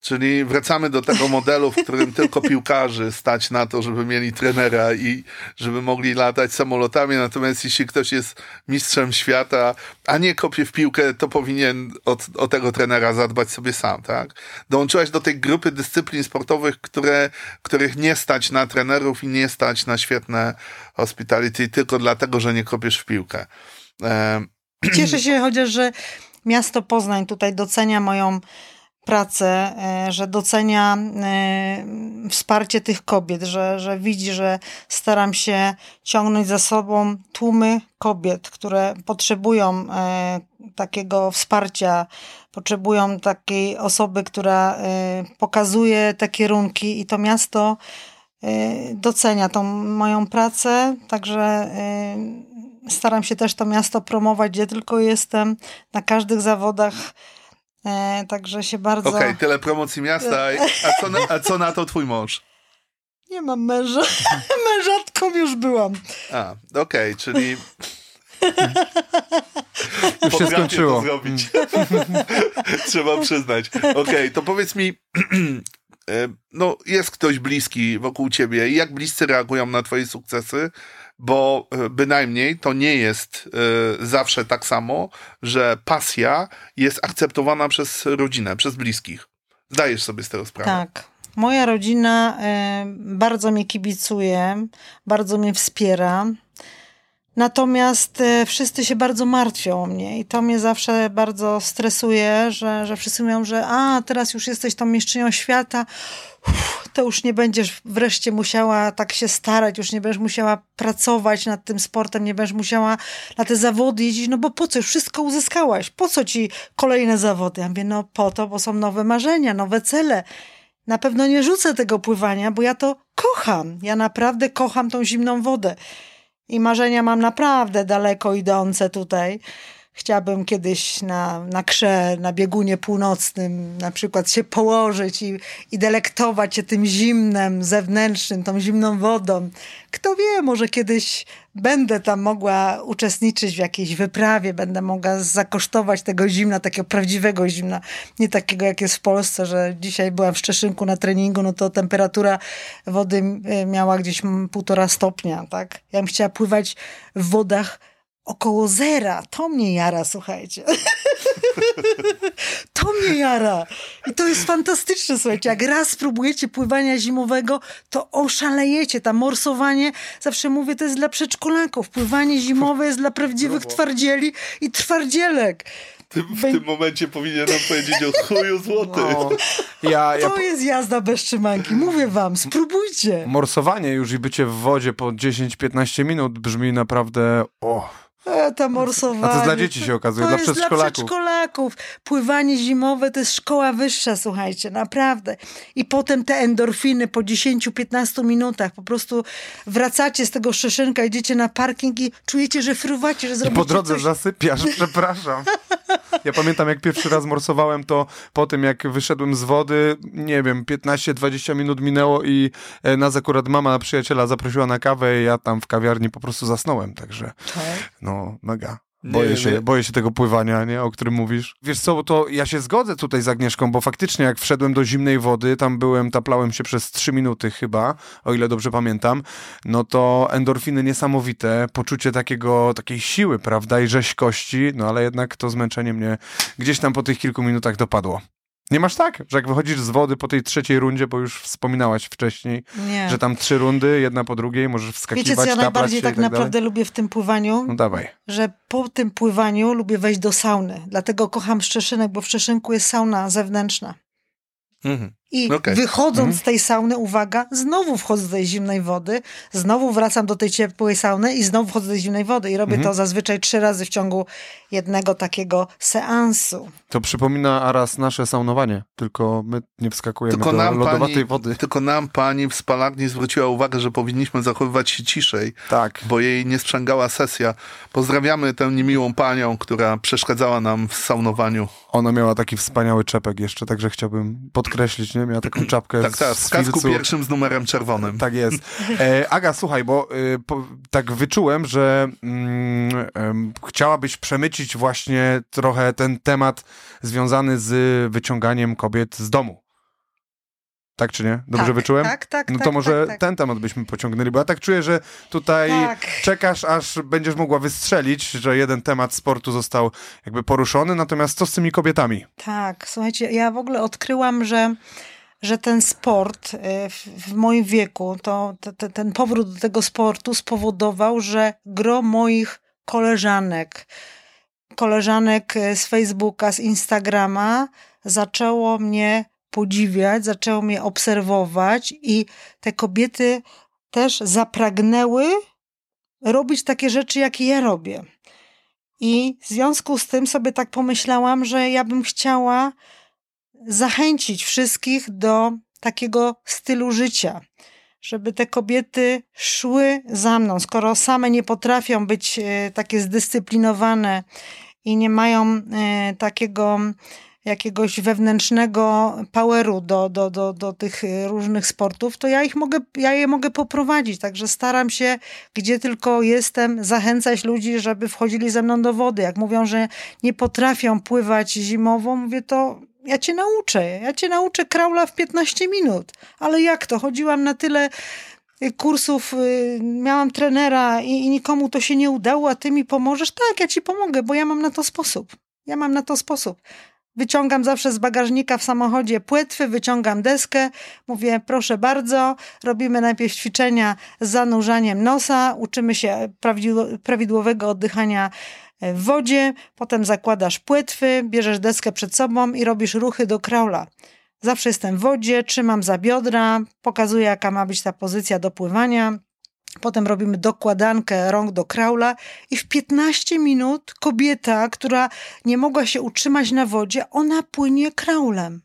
Czyli wracamy do tego modelu, w którym tylko piłkarzy stać na to, żeby mieli trenera i żeby mogli latać samolotami. Natomiast jeśli ktoś jest mistrzem świata, a nie kopie w piłkę, to powinien od, o tego trenera zadbać sobie sam, tak? Dołączyłaś do tej grupy dyscyplin sportowych, które, których nie stać na trenerów i nie stać na świetne hospitality tylko dlatego, że nie kopiesz w piłkę. [clears throat] Cieszę się chociaż, że miasto Poznań tutaj docenia moją pracę, e, że docenia e, wsparcie tych kobiet, że, że widzi, że staram się ciągnąć za sobą tłumy kobiet, które potrzebują e, takiego wsparcia, potrzebują takiej osoby, która pokazuje te kierunki i to miasto docenia tą moją pracę, także staram się też to miasto promować, gdzie tylko jestem, na każdych zawodach także się bardzo... Okej, okay, tyle promocji miasta. A co, na, a co na to twój mąż? Nie mam męża. [laughs] Mężatką już byłam. A, okej, okay, czyli... [laughs] Już się skończyło. To zrobić. [laughs] Trzeba przyznać. Okej, okay, to powiedz mi, [clears throat] e, no jest ktoś bliski wokół ciebie i jak bliscy reagują na twoje sukcesy? Bo e, bynajmniej to nie jest y, zawsze tak samo, że pasja jest akceptowana przez rodzinę, przez bliskich. Zdajesz sobie z tego sprawę. Tak. Moja rodzina y, bardzo mnie kibicuje, bardzo mnie wspiera. Natomiast wszyscy się bardzo martwią o mnie i to mnie zawsze bardzo stresuje, że, że wszyscy mówią, że a, teraz już jesteś tą mistrzynią świata, to już nie będziesz wreszcie musiała tak się starać, już nie będziesz musiała pracować nad tym sportem, nie będziesz musiała na te zawody jeździć, no bo po co? Już wszystko uzyskałaś. Po co ci kolejne zawody? Ja mówię, no po to, bo są nowe marzenia, nowe cele. Na pewno nie rzucę tego pływania, bo ja to kocham. Ja naprawdę kocham tą zimną wodę. I marzenia mam naprawdę daleko idące tutaj chciałabym kiedyś na, na krze, na biegunie północnym na przykład się położyć i, i delektować się tym zimnem zewnętrznym, tą zimną wodą. Kto wie, może kiedyś będę tam mogła uczestniczyć w jakiejś wyprawie, będę mogła zakosztować tego zimna, takiego prawdziwego zimna, nie takiego jak jest w Polsce, że dzisiaj byłam w Szczeszynku na treningu, no to temperatura wody e, miała gdzieś półtora stopnia, tak? Ja bym chciała pływać w wodach około zera. To mnie jara, słuchajcie. [laughs] to mnie jara. I to jest fantastyczne, słuchajcie. Jak raz spróbujecie pływania zimowego, to oszalejecie. Tam morsowanie, zawsze mówię, to jest dla przedszkolaków. Pływanie zimowe jest dla prawdziwych twardzieli i twardzielek. Ty w tym momencie powinienem powiedzieć o chuju złoty. No, ja, ja... To jest jazda bez trzymanki. Mówię wam, spróbujcie. Morsowanie już i bycie w wodzie po 10-15 minut brzmi naprawdę... Oh E, ta morsowanie. A to dla dzieci się okazuje, to dla przedszkolaków. dla przedszkolaków. Pływanie zimowe to jest szkoła wyższa, słuchajcie, naprawdę. I potem te endorfiny po 10-15 minutach. Po prostu wracacie z tego Szczeszynka, idziecie na parking i czujecie, że fruwacie, że zrobicie I po drodze coś... zasypiasz, [laughs] przepraszam. Ja pamiętam, jak pierwszy raz morsowałem, to po tym, jak wyszedłem z wody, nie wiem, 15-20 minut minęło i e, nas akurat mama przyjaciela zaprosiła na kawę i ja tam w kawiarni po prostu zasnąłem, także tak? No, mega. Boję, nie, się, nie. boję się tego pływania, nie, o którym mówisz. Wiesz co, to ja się zgodzę tutaj z Agnieszką, bo faktycznie jak wszedłem do zimnej wody, tam byłem, taplałem się przez trzy minuty chyba, o ile dobrze pamiętam, no to endorfiny niesamowite, poczucie takiego, takiej siły, prawda, i rzeźkości, no ale jednak to zmęczenie mnie gdzieś tam po tych kilku minutach dopadło. Nie masz tak, że jak wychodzisz z wody po tej trzeciej rundzie, bo już wspominałaś wcześniej, nie. że tam trzy rundy, jedna po drugiej, możesz wskakiwać, Wiecie, co ja najbardziej tak, tak naprawdę dalej? lubię w tym pływaniu? No dawaj. Że po tym pływaniu lubię wejść do sauny. Dlatego kocham Szczeszynek, bo w Szczeszynku jest sauna zewnętrzna. Mhm. I okay. wychodząc mhm. z tej sauny, uwaga, znowu wchodzę do tej zimnej wody, znowu wracam do tej ciepłej sauny i znowu wchodzę do tej zimnej wody. I robię mhm. to zazwyczaj trzy razy w ciągu jednego takiego seansu. To przypomina Aras nasze saunowanie, tylko my nie wskakujemy tylko do nam lodowatej pani, wody. Tylko nam pani w spalarni zwróciła uwagę, że powinniśmy zachowywać się ciszej, tak. bo jej nie sprzęgała sesja. Pozdrawiamy tę niemiłą panią, która przeszkadzała nam w saunowaniu. Ona miała taki wspaniały czepek jeszcze, także chciałbym podkreślić nie? Miała taką [clears throat] czapkę Tak, tak, z w kasku filcu. pierwszym z numerem czerwonym. Tak jest. E, Aga, słuchaj, bo e, po, tak wyczułem, że mm, em, chciałabyś przemycić właśnie trochę ten temat związany z wyciąganiem kobiet z domu. Tak czy nie? Dobrze tak, wyczułem? Tak, tak, No tak, to może tak, tak. ten temat byśmy pociągnęli, bo ja tak czuję, że tutaj Tak. czekasz, aż będziesz mogła wystrzelić, że jeden temat sportu został jakby poruszony, natomiast co z tymi kobietami? Tak, słuchajcie, ja w ogóle odkryłam, że, że ten sport y, w, moim wieku, to, ten powrót do tego sportu spowodował, że gro moich koleżanek, koleżanek y, z Facebooka, z Instagrama zaczęło mnie podziwiać, zaczęło mnie obserwować i te kobiety też zapragnęły robić takie rzeczy, jakie ja robię. I w związku z tym sobie tak pomyślałam, że ja bym chciała zachęcić wszystkich do takiego stylu życia, żeby te kobiety szły za mną. Skoro same nie potrafią być e, takie zdyscyplinowane i nie mają e, takiego jakiegoś wewnętrznego poweru do, do, do, do tych e, różnych sportów, to ja ich mogę, ja je mogę poprowadzić. Także staram się, gdzie tylko jestem, zachęcać ludzi, żeby wchodzili ze mną do wody. Jak mówią, że nie potrafią pływać zimowo, mówię to ja cię nauczę. Ja cię nauczę kraula w 15 minut. Ale jak to? Chodziłam na tyle y, kursów, y, miałam trenera i, i nikomu to się nie udało, a ty mi pomożesz? Tak, ja ci pomogę, bo ja mam na to sposób. Ja mam na to sposób. Wyciągam zawsze z bagażnika w samochodzie płetwy, wyciągam deskę, mówię proszę bardzo, robimy najpierw ćwiczenia z zanurzaniem nosa, uczymy się prawidło- prawidłowego oddychania w wodzie, potem zakładasz płetwy, bierzesz deskę przed sobą i robisz ruchy do kraula. Zawsze jestem w wodzie, trzymam za biodra, pokazuję jaka ma być ta pozycja do pływania. Potem robimy dokładankę rąk do kraula i w 15 minut kobieta, która nie mogła się utrzymać na wodzie, ona płynie kraulem.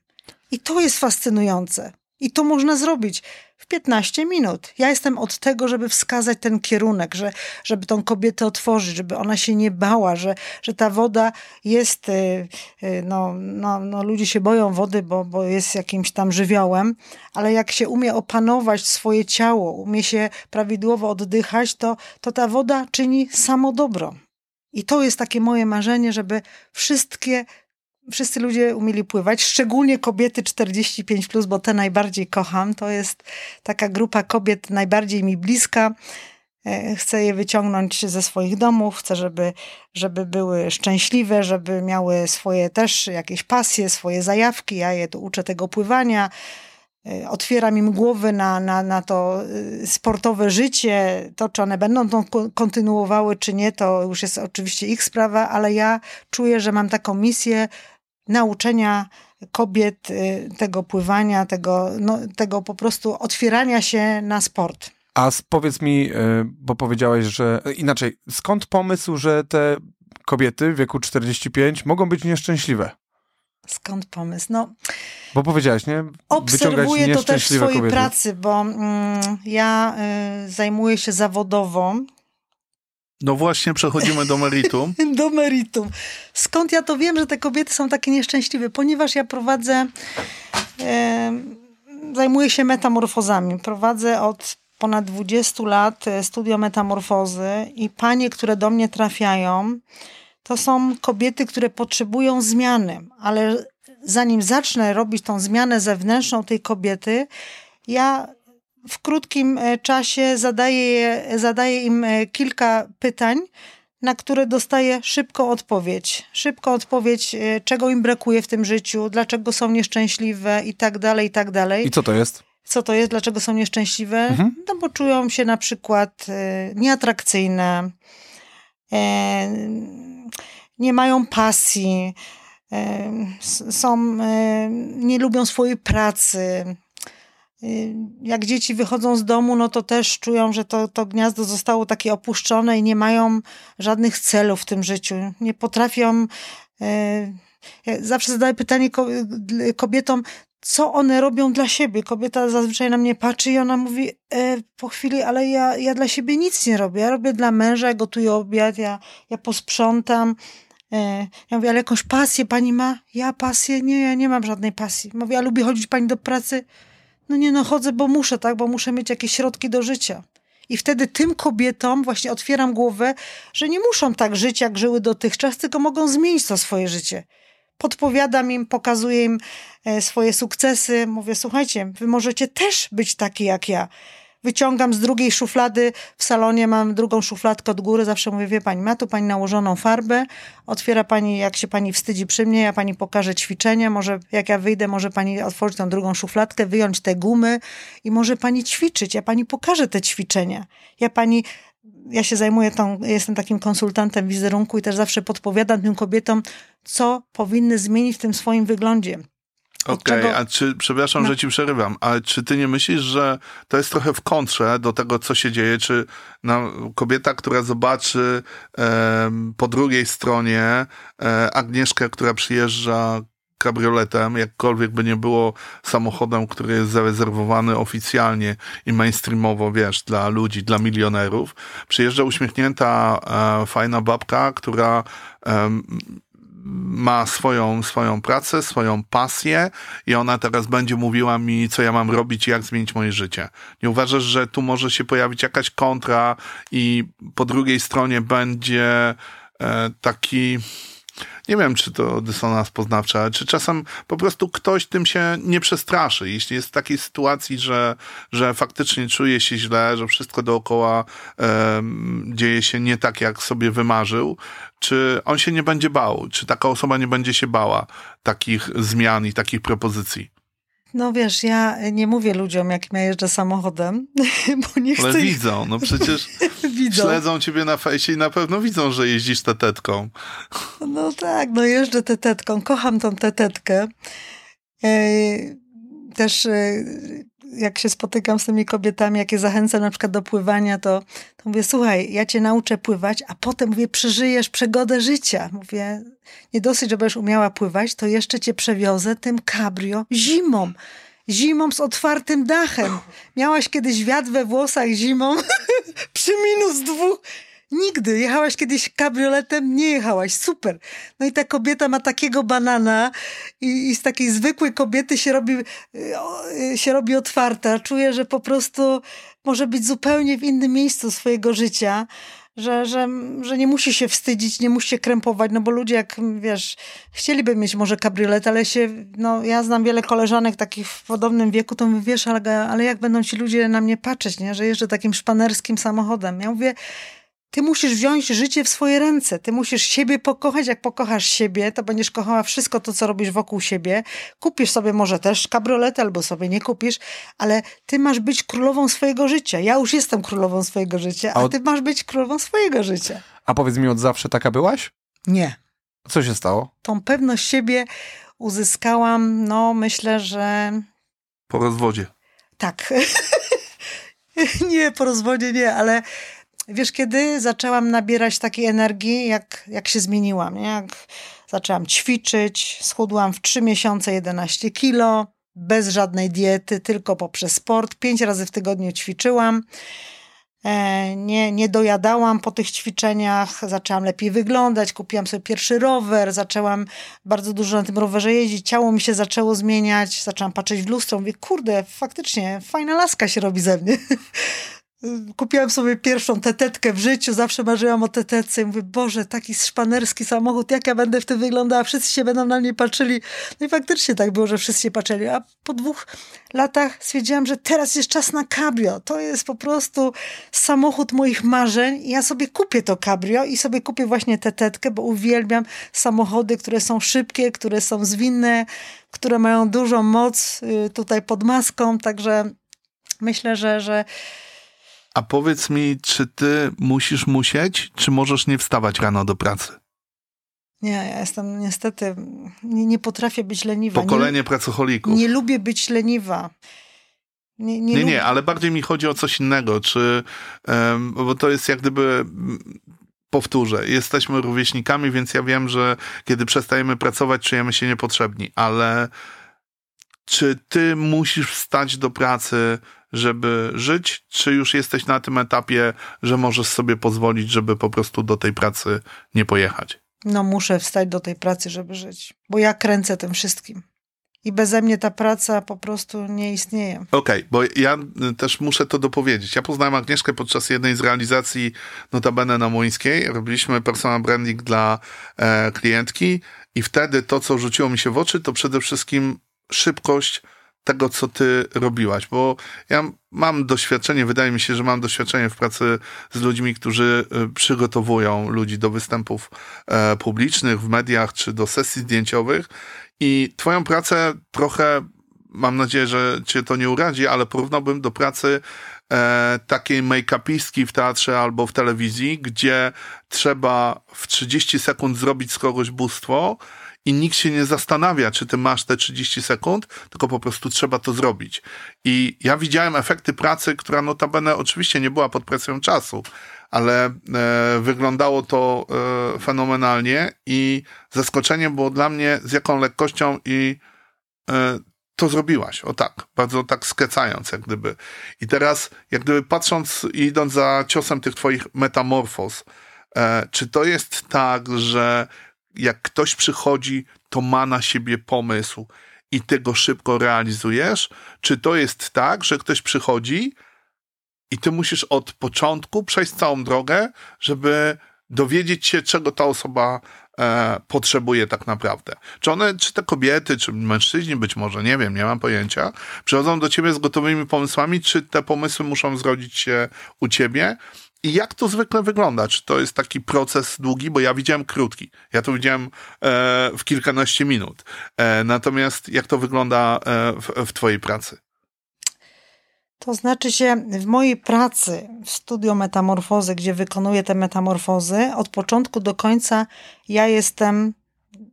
I to jest fascynujące. I to można zrobić w 15 minut. Ja jestem od tego, żeby wskazać ten kierunek, że, żeby tą kobietę otworzyć, żeby ona się nie bała, że, że ta woda jest, y, y, no, no, no ludzie się boją wody, bo, bo jest jakimś tam żywiołem, ale jak się umie opanować swoje ciało, umie się prawidłowo oddychać, to, to ta woda czyni samo dobro. I to jest takie moje marzenie, żeby wszystkie wszyscy ludzie umieli pływać, szczególnie kobiety 45, plus, bo te najbardziej kocham. To jest taka grupa kobiet najbardziej mi bliska. E, Chcę je wyciągnąć ze swoich domów, chcę, żeby, żeby były szczęśliwe, żeby miały swoje też jakieś pasje, swoje zajawki. Ja je tu uczę tego pływania. E, Otwieram im głowy na, na, na to y, sportowe życie. To, czy one będą to ko- kontynuowały, czy nie, to już jest oczywiście ich sprawa, ale ja czuję, że mam taką misję nauczenia kobiet y, tego pływania, tego, no, tego po prostu otwierania się na sport. A powiedz mi, y, bo powiedziałeś, że inaczej, skąd pomysł, że te kobiety w wieku 45 mogą być nieszczęśliwe? Skąd pomysł? No, Bo powiedziałeś, nie? obserwuję to też w swojej kobiety. pracy, bo mm, ja y, zajmuję się zawodowo No właśnie, przechodzimy do meritum. [laughs] do meritum. Skąd ja to wiem, że te kobiety są takie nieszczęśliwe? Ponieważ ja prowadzę, e, zajmuję się metamorfozami. Prowadzę od ponad 20 lat e, studio metamorfozy i panie, które do mnie trafiają, to są kobiety, które potrzebują zmiany, ale zanim zacznę robić tą zmianę zewnętrzną tej kobiety, ja w krótkim e, czasie zadaję, zadaję im e, kilka pytań, na które dostaję szybką odpowiedź. Szybką odpowiedź, e, czego im brakuje w tym życiu, dlaczego są nieszczęśliwe i tak dalej, i tak dalej. I co to jest? Co to jest, dlaczego są nieszczęśliwe? Mhm. No bo czują się na przykład nieatrakcyjne, nie mają pasji, są, nie lubią swojej pracy. E, Jak dzieci wychodzą z domu, no to też czują, że to, to gniazdo zostało takie opuszczone i nie mają żadnych celów w tym życiu. Nie potrafią. e, ja zawsze zadaję pytanie ko- kobietom, co one robią dla siebie. Kobieta zazwyczaj na mnie patrzy i ona mówi e, po chwili, ale ja, ja dla siebie nic nie robię. Ja robię dla męża, ja gotuję obiad, ja, ja posprzątam. E, ja mówię, ale jakąś pasję pani ma? Ja pasję? Nie, ja nie mam żadnej pasji. Mówię, a lubi chodzić pani do pracy? No nie, no chodzę, bo muszę, tak, bo muszę mieć jakieś środki do życia. I wtedy tym kobietom właśnie otwieram głowę, że nie muszą tak żyć, jak żyły dotychczas, tylko mogą zmienić to swoje życie. Podpowiadam im, pokazuję im e, swoje sukcesy. Mówię, słuchajcie, wy możecie też być taki jak ja wyciągam z drugiej szuflady, w salonie mam drugą szufladkę od góry, zawsze mówię, wie pani, ma tu pani nałożoną farbę, otwiera pani, jak się pani wstydzi przy mnie, ja pani pokażę ćwiczenia, może jak ja wyjdę, może pani otworzyć tą drugą szufladkę, wyjąć te gumy i może pani ćwiczyć, ja pani pokażę te ćwiczenia. Ja pani ja się zajmuję tą, jestem takim konsultantem wizerunku i też zawsze podpowiadam tym kobietom, co powinny zmienić w tym swoim wyglądzie. Okej, okay, a czy, przepraszam, no. że ci przerywam, ale czy ty nie myślisz, że to jest trochę w kontrze do tego, co się dzieje? Czy no, kobieta, która zobaczy e, po drugiej stronie e, Agnieszkę, która przyjeżdża kabrioletem, jakkolwiek by nie było samochodem, który jest zarezerwowany oficjalnie i mainstreamowo, wiesz, dla ludzi, dla milionerów, przyjeżdża uśmiechnięta, e, fajna babka, która ma swoją, swoją pracę, swoją pasję i ona teraz będzie mówiła mi, co ja mam robić i jak zmienić moje życie. Nie uważasz, że tu może się pojawić jakaś kontra i po drugiej stronie będzie e, taki nie wiem, czy to dysonans poznawczy, ale czy czasem po prostu ktoś tym się nie przestraszy. Jeśli jest w takiej sytuacji, że, że faktycznie czuje się źle, że wszystko dookoła um, dzieje się nie tak, jak sobie wymarzył, czy on się nie będzie bał, czy taka osoba nie będzie się bała takich zmian i takich propozycji. No wiesz, ja nie mówię ludziom, jak ja jeżdżę samochodem, [laughs] bo nie chcę... Ale widzą, no przecież [laughs] widzą. śledzą ciebie na fejsie i na pewno widzą, że jeździsz tetetką. No tak, no jeżdżę tetetką, kocham tą tetetkę. Też jak się spotykam z tymi kobietami, jak je zachęcam na przykład do pływania, to, to mówię, słuchaj, ja cię nauczę pływać, a potem mówię, przeżyjesz przegodę życia. Mówię, nie dosyć, że będziesz umiała pływać, to jeszcze cię przewiozę tym cabrio zimą. Zimą z otwartym dachem. Miałaś kiedyś wiatr we włosach zimą [laughs] przy minus dwóch. Nigdy. Jechałaś kiedyś kabrioletem? Nie jechałaś. Super. No i ta kobieta ma takiego banana i, i z takiej zwykłej kobiety się robi, się robi otwarta. Czuję, że po prostu może być zupełnie w innym miejscu swojego życia że, że, że nie musi się wstydzić, nie musi się krępować, no bo ludzie jak, wiesz, chcieliby mieć może kabriolet, ale się, no ja znam wiele koleżanek takich w podobnym wieku, to mówię, wiesz, ale, ale jak będą ci ludzie na mnie patrzeć, nie, że jeżdżę takim szpanerskim samochodem. Ja mówię, ty musisz wziąć życie w swoje ręce. Ty musisz siebie pokochać. Jak pokochasz siebie, to będziesz kochała wszystko to, co robisz wokół siebie. Kupisz sobie może też kabriolet, albo sobie nie kupisz, ale ty masz być królową swojego życia. Ja już jestem królową swojego życia, a, a ty masz być królową swojego życia. A powiedz mi, od zawsze taka byłaś? Nie. Co się stało? Tą pewność siebie uzyskałam, no myślę, że... Po rozwodzie. Tak. [laughs] nie, po rozwodzie nie, ale Wiesz, kiedy zaczęłam nabierać takiej energii, jak, jak się zmieniłam, nie? jak zaczęłam ćwiczyć, schudłam w 3 miesiące 11 kilo, bez żadnej diety, tylko poprzez sport. Pięć razy w tygodniu ćwiczyłam. E, nie, nie dojadałam po tych ćwiczeniach, zaczęłam lepiej wyglądać, kupiłam sobie pierwszy rower, zaczęłam bardzo dużo na tym rowerze jeździć, ciało mi się zaczęło zmieniać, zaczęłam patrzeć w lustro, mówię, kurde, faktycznie fajna laska się robi ze mnie. Kupiłam sobie pierwszą tetetkę w życiu, zawsze marzyłam o tetetce i mówię, Boże, taki szpanerski samochód, jak ja będę w tym wyglądała, wszyscy się będą na mnie patrzyli. No i faktycznie tak było, że wszyscy się patrzyli, a po dwóch latach stwierdziłam, że teraz jest czas na cabrio. To jest po prostu samochód moich marzeń i ja sobie kupię to cabrio i sobie kupię właśnie tetetkę, bo uwielbiam samochody, które są szybkie, które są zwinne, które mają dużą moc y, tutaj pod maską, także myślę, że, że a powiedz mi, czy ty musisz musieć, czy możesz nie wstawać rano do pracy? Nie, ja jestem niestety, nie, nie potrafię być leniwa. Pokolenie nie, pracocholików. Nie lubię być leniwa. Nie, nie, nie, nie, ale bardziej mi chodzi o coś innego, czy, um, bo to jest jak gdyby, powtórzę, jesteśmy rówieśnikami, więc ja wiem, że kiedy przestajemy pracować, czujemy się niepotrzebni, ale czy ty musisz wstać do pracy żeby żyć, czy już jesteś na tym etapie, że możesz sobie pozwolić, żeby po prostu do tej pracy nie pojechać? no muszę wstać do tej pracy, żeby żyć, bo ja kręcę tym wszystkim. I beze mnie ta praca po prostu nie istnieje. Okej, okay, bo ja y, też muszę to dopowiedzieć. Ja poznałem Agnieszkę podczas jednej z realizacji notabene na Młyńskiej. Robiliśmy personal branding dla e, klientki i wtedy to, co rzuciło mi się w oczy, to przede wszystkim szybkość tego, co ty robiłaś, bo ja mam doświadczenie, wydaje mi się, że mam doświadczenie w pracy z ludźmi, którzy y, przygotowują ludzi do występów e, publicznych w mediach czy do sesji zdjęciowych i twoją pracę trochę, mam nadzieję, że cię to nie uradzi, ale porównałbym do pracy e, takiej make-upistki w teatrze albo w telewizji, gdzie trzeba w 30 sekund zrobić z kogoś bóstwo, i nikt się nie zastanawia, czy ty masz te 30 sekund, tylko po prostu trzeba to zrobić. I ja widziałem efekty pracy, która notabene oczywiście nie była pod presją czasu, ale e, wyglądało to e, fenomenalnie i zaskoczenie było dla mnie, z jaką lekkością i e, to zrobiłaś. O tak, bardzo tak skecając, jak gdyby. I teraz, jak gdyby patrząc i idąc za ciosem tych twoich metamorfoz, e, czy to jest tak, że jak ktoś przychodzi, to ma na siebie pomysł i ty go szybko realizujesz? Czy to jest tak, że ktoś przychodzi i ty musisz od początku przejść całą drogę, żeby dowiedzieć się, czego ta osoba e, potrzebuje tak naprawdę. Czy one, czy te kobiety, czy mężczyźni być może, nie wiem, nie mam pojęcia, przychodzą do ciebie z gotowymi pomysłami, czy te pomysły muszą zrodzić się u ciebie i jak to zwykle wygląda? Czy to jest taki proces długi? Bo ja widziałem krótki. Ja to widziałem e, w kilkanaście minut. E, natomiast jak to wygląda e, w, w Twojej pracy? To znaczy się, w mojej pracy w studio metamorfozy, gdzie wykonuję te metamorfozy, od początku do końca ja jestem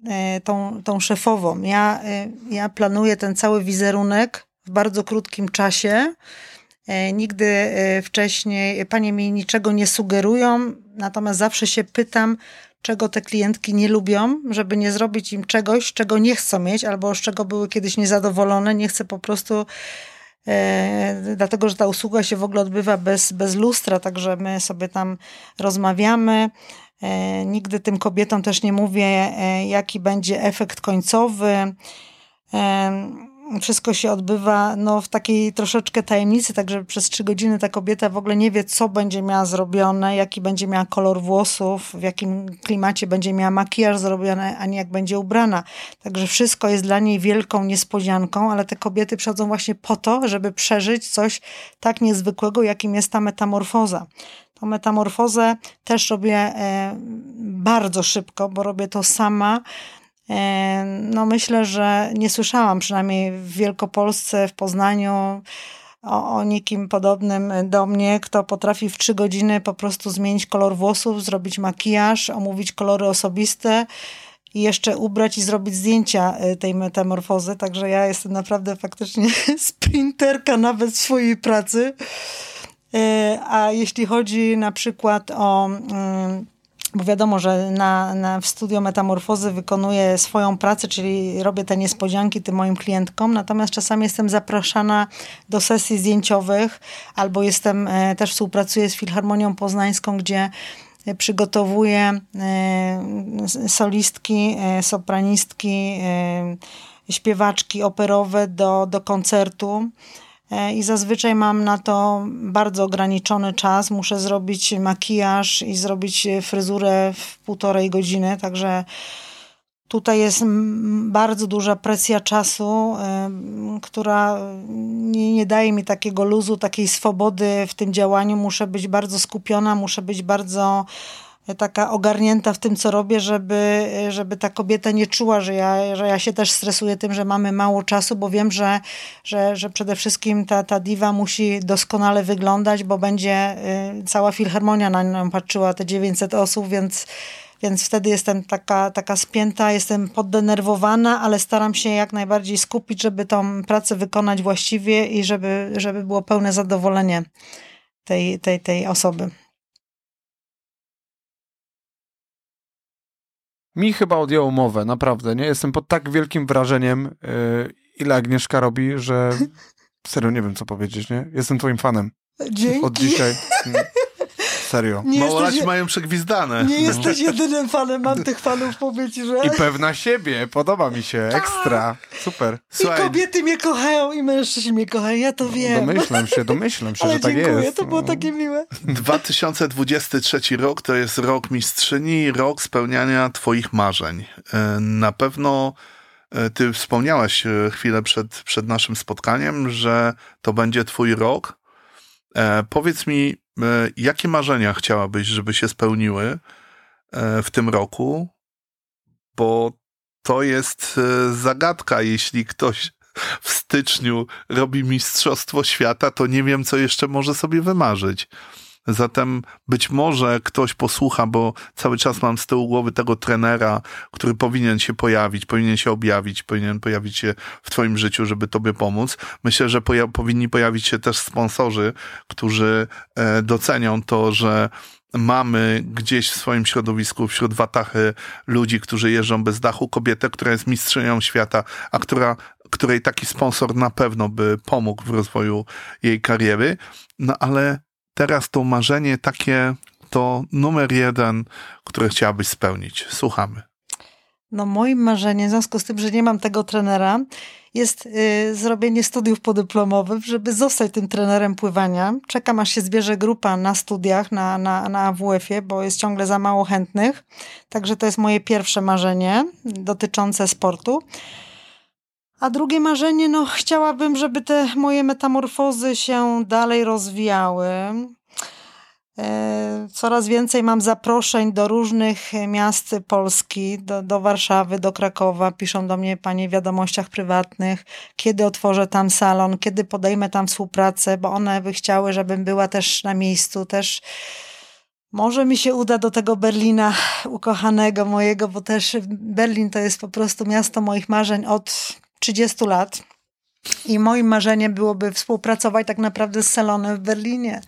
e, tą, tą szefową. Ja, e, ja planuję ten cały wizerunek w bardzo krótkim czasie. E, nigdy e, wcześniej panie mi niczego nie sugerują, natomiast zawsze się pytam, czego te klientki nie lubią, żeby nie zrobić im czegoś, czego nie chcą mieć, albo z czego były kiedyś niezadowolone. Nie chcę po prostu, e, dlatego że ta usługa się w ogóle odbywa bez, bez lustra, także my sobie tam rozmawiamy. Nigdy tym kobietom też nie mówię, jaki będzie efekt końcowy. Wszystko się odbywa no, w takiej troszeczkę tajemnicy, także przez trzy godziny ta kobieta w ogóle nie wie, co będzie miała zrobione, jaki będzie miała kolor włosów, w jakim klimacie będzie miała makijaż zrobiony, ani jak będzie ubrana. Także wszystko jest dla niej wielką niespodzianką, ale te kobiety przychodzą właśnie po to, żeby przeżyć coś tak niezwykłego, jakim jest ta metamorfoza. Tą metamorfozę też robię e, bardzo szybko, bo robię to sama no myślę, że nie słyszałam przynajmniej w Wielkopolsce, w Poznaniu o, o nikim podobnym do mnie, kto potrafi w trzy godziny po prostu zmienić kolor włosów, zrobić makijaż, omówić kolory osobiste i jeszcze ubrać i zrobić zdjęcia y, tej metamorfozy. Także ja jestem naprawdę faktycznie [laughs] sprinterka nawet swojej pracy. Y, a jeśli chodzi na przykład o bo wiadomo, że na, na, w studio Metamorfozy wykonuję swoją pracę, czyli robię te niespodzianki tym moim klientkom, natomiast czasami jestem zapraszana do sesji zdjęciowych, albo jestem, e, też współpracuję z Filharmonią Poznańską, gdzie e, przygotowuję e, solistki, sopranistki, śpiewaczki operowe do, do koncertu. E, i zazwyczaj mam na to bardzo ograniczony czas. Muszę zrobić makijaż i zrobić fryzurę w półtorej godziny, także tutaj jest bardzo duża presja czasu, e, która nie, nie daje mi takiego luzu, takiej swobody w tym działaniu. Muszę być bardzo skupiona, muszę być bardzo taka ogarnięta w tym, co robię, żeby, żeby ta kobieta nie czuła, że ja, że ja się też stresuję tym, że mamy mało czasu, bo wiem, że, że, że przede wszystkim ta, ta diwa musi doskonale wyglądać, bo będzie y, cała filharmonia na nią patrzyła, te 900 osób, więc więc wtedy jestem taka, taka spięta, jestem poddenerwowana, ale staram się jak najbardziej skupić, żeby tą pracę wykonać właściwie i żeby, żeby było pełne zadowolenie tej, tej, tej osoby. Mi chyba odjęło mowę, naprawdę, nie? Jestem pod tak wielkim wrażeniem, yy, ile Agnieszka robi, że [laughs] serio nie wiem, co powiedzieć, nie? Jestem twoim fanem. Dzięki. Od dzisiaj. [laughs] Serio. Nie Małolaci jesteś, mają przegwizdane. nie No. jesteś jedynym fanem, mam tych fanów powiedzieć, że... I pewna siebie, podoba mi się, ekstra, super. I Słuchaj, kobiety mnie kochają, i mężczyźni mnie kochają, ja to wiem. Domyślam się, domyślam się, [laughs] Ale że tak dziękuję, jest. to było no. takie miłe. 2023 rok to jest rok mistrzyni, rok spełniania Twoich marzeń. E, Na pewno e, Ty wspomniałaś e, chwilę przed, przed naszym spotkaniem, że to będzie Twój rok. E, Powiedz mi, e, jakie marzenia chciałabyś, żeby się spełniły e, w tym roku? Bo to jest e, zagadka, jeśli ktoś w styczniu robi Mistrzostwo Świata, to nie wiem, co jeszcze może sobie wymarzyć. Zatem być może ktoś posłucha, bo cały czas mam z tyłu głowy tego trenera, który powinien się pojawić, powinien się objawić, powinien pojawić się w Twoim życiu, żeby Tobie pomóc. Myślę, że poja- powinni pojawić się też sponsorzy, którzy e, docenią to, że mamy gdzieś w swoim środowisku, wśród watachy ludzi, którzy jeżdżą bez dachu, kobietę, która jest mistrzynią świata, a która, której taki sponsor na pewno by pomógł w rozwoju jej kariery. No ale teraz to marzenie takie to numer jeden, które chciałabyś spełnić. Słuchamy. No moim marzeniem, w związku z tym, że nie mam tego trenera, jest y, zrobienie studiów podyplomowych, żeby zostać tym trenerem pływania. Czekam, aż się zbierze grupa na studiach na, na, na AWF-ie, bo jest ciągle za mało chętnych. Także to jest moje pierwsze marzenie dotyczące sportu. A drugie marzenie, no chciałabym, żeby te moje metamorfozy się dalej rozwijały. E, Coraz więcej mam zaproszeń do różnych miast Polski, do, do Warszawy, do Krakowa. Piszą do mnie panie w wiadomościach prywatnych, kiedy otworzę tam salon, kiedy podejmę tam współpracę, bo one by chciały, żebym była też na miejscu, też może mi się uda do tego Berlina ukochanego mojego, bo też Berlin to jest po prostu miasto moich marzeń od 30 lat. I moim marzeniem byłoby współpracować tak naprawdę z salonem w Berlinie.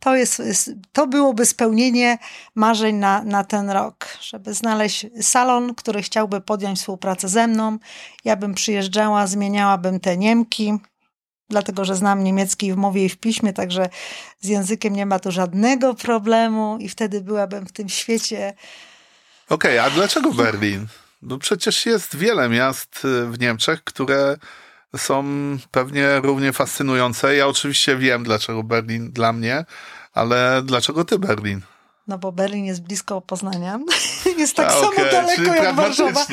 To, jest, to byłoby spełnienie marzeń na, na ten rok, żeby znaleźć salon, który chciałby podjąć współpracę ze mną. Ja bym przyjeżdżała, zmieniałabym te Niemki, dlatego że znam niemiecki w mowie i w piśmie, także z językiem nie ma tu żadnego problemu i wtedy byłabym w tym świecie. Okej, a dlaczego Berlin? Bo przecież jest wiele miast y, w Niemczech, które są pewnie równie fascynujące. Ja oczywiście wiem, dlaczego Berlin dla mnie, ale dlaczego ty Berlin? No bo Berlin jest blisko Poznania. [laughs] Jest tak A, samo daleko jak Warszawa.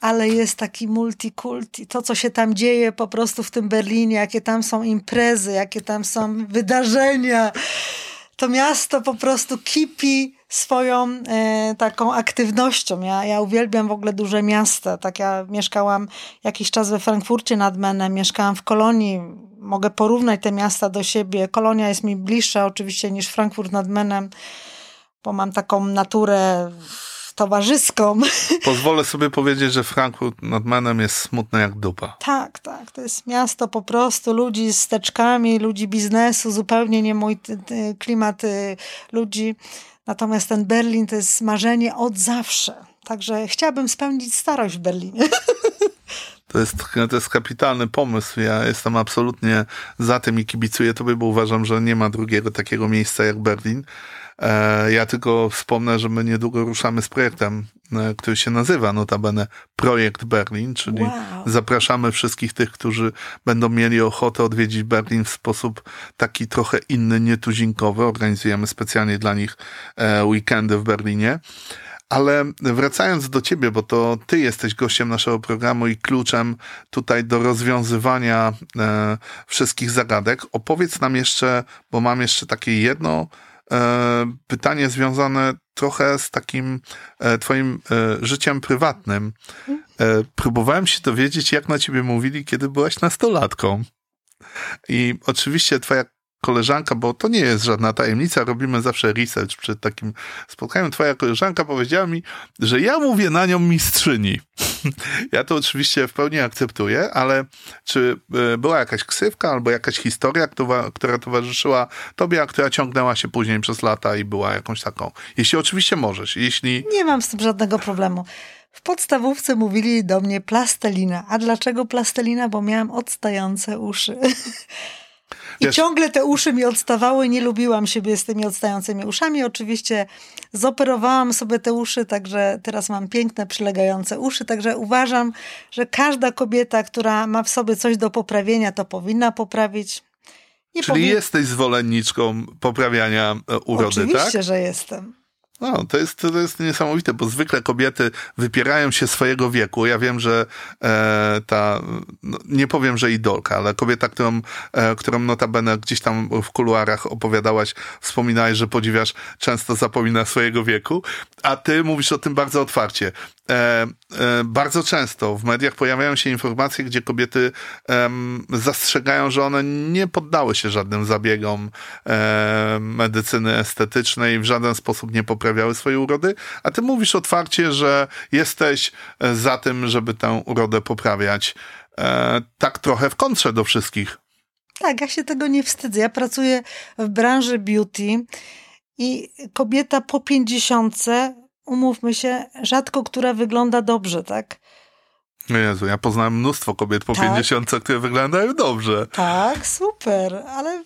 ale jest taki multikulti. To, co się tam dzieje po prostu w tym Berlinie, jakie tam są imprezy, jakie tam są wydarzenia. To miasto po prostu kipi swoją e, taką aktywnością. Ja, ja uwielbiam w ogóle duże miasta. Tak ja mieszkałam jakiś czas we Frankfurcie nad Menem, mieszkałam w Kolonii. Mogę porównać te miasta do siebie. Kolonia jest mi bliższa oczywiście niż Frankfurt nad Menem, bo mam taką naturę towarzyską. [laughs] Pozwolę sobie powiedzieć, że Frankfurt nad Menem jest smutny jak dupa. Tak, tak. To jest miasto po prostu ludzi z teczkami, ludzi biznesu, zupełnie nie mój klimat y, ludzi. Natomiast ten Berlin to jest marzenie od zawsze. Także chciałabym spędzić starość w Berlinie. [laughs] To jest, to jest kapitalny pomysł. Ja jestem absolutnie za tym i kibicuję tobie, bo uważam, że nie ma drugiego takiego miejsca jak Berlin. E, Ja tylko wspomnę, że my niedługo ruszamy z projektem, e, który się nazywa notabene Projekt Berlin, czyli Wow. zapraszamy wszystkich tych, którzy będą mieli ochotę odwiedzić Berlin w sposób taki trochę inny, nietuzinkowy. Organizujemy specjalnie dla nich e, weekendy w Berlinie. Ale wracając do ciebie, bo to ty jesteś gościem naszego programu i kluczem tutaj do rozwiązywania e, wszystkich zagadek, opowiedz nam jeszcze, bo mam jeszcze takie jedno pytanie związane trochę z takim e, twoim e, życiem prywatnym. E, próbowałem się dowiedzieć, jak na ciebie mówili, kiedy byłaś nastolatką. I oczywiście twoja koleżanka, bo to nie jest żadna tajemnica, robimy zawsze research przed takim spotkaniem. Twoja koleżanka powiedziała mi, że ja mówię na nią mistrzyni. [laughs] ja to oczywiście w pełni akceptuję, ale czy e, była jakaś ksywka albo jakaś historia, która, która towarzyszyła tobie, a która ciągnęła się później przez lata i była jakąś taką? Jeśli oczywiście możesz, jeśli Nie mam z tym żadnego problemu. W podstawówce mówili do mnie plastelina. A dlaczego plastelina? Bo miałam odstające uszy. [laughs] I Wiesz- ciągle te uszy mi odstawały, nie lubiłam siebie z tymi odstającymi uszami. Oczywiście zoperowałam sobie te uszy, także teraz mam piękne, przylegające uszy, także uważam, że każda kobieta, która ma w sobie coś do poprawienia, to powinna poprawić. Nie Czyli jesteś zwolenniczką poprawiania e, urody, Oczywiście, tak? że jestem. No, to jest, to jest niesamowite, bo zwykle kobiety wypierają się swojego wieku. Ja wiem, że e, ta, no, nie powiem, że idolka, ale kobieta, którą, e, którą notabene gdzieś tam w kuluarach opowiadałaś, wspominałeś, że podziwiasz, często zapomina swojego wieku, a ty mówisz o tym bardzo otwarcie. E, e, bardzo często w mediach pojawiają się informacje, gdzie kobiety zastrzegają, że one nie poddały się żadnym zabiegom e, medycyny estetycznej, w żaden sposób nie poprawiały swojej urody, a ty mówisz otwarcie, że jesteś e, za tym, żeby tę urodę poprawiać. E, tak trochę w kontrze do wszystkich. Tak, ja się tego nie wstydzę. Ja pracuję w branży beauty i kobieta po pięćdziesiątce, umówmy się, rzadko która wygląda dobrze, tak? No Jezu, ja poznałem mnóstwo kobiet po Tak? 50, które wyglądają dobrze. Tak, super, ale,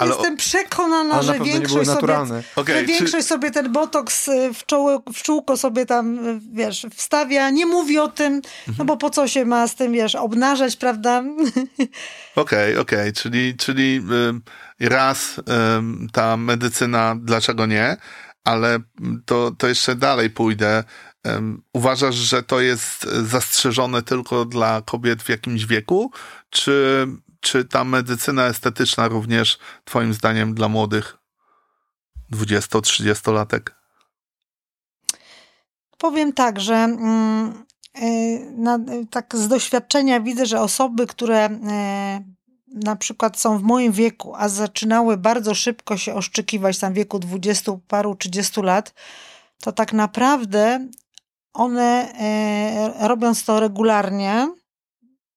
Ale- jestem przekonana, że większość sobie. Okej, że czy- większość sobie ten botoks y, w, czoło, w czółko sobie tam, y, wiesz, wstawia, nie mówi o tym, Mhm. no bo po co się ma z tym, wiesz, obnażać, prawda? [laughs] Okej, okej, czyli, czyli ym, raz ta medycyna, dlaczego nie, ale to, to jeszcze dalej pójdę. Uważasz, że to jest zastrzeżone tylko dla kobiet w jakimś wieku, czy, czy ta medycyna estetyczna również twoim zdaniem dla młodych 20-30-latek? Powiem tak, że mm, y, na, tak z doświadczenia widzę, że osoby, które y, na przykład są w moim wieku, a zaczynały bardzo szybko się oszczykiwać tam w wieku dwudziestu paru, trzydziestu lat, to tak naprawdę one y, robiąc to regularnie,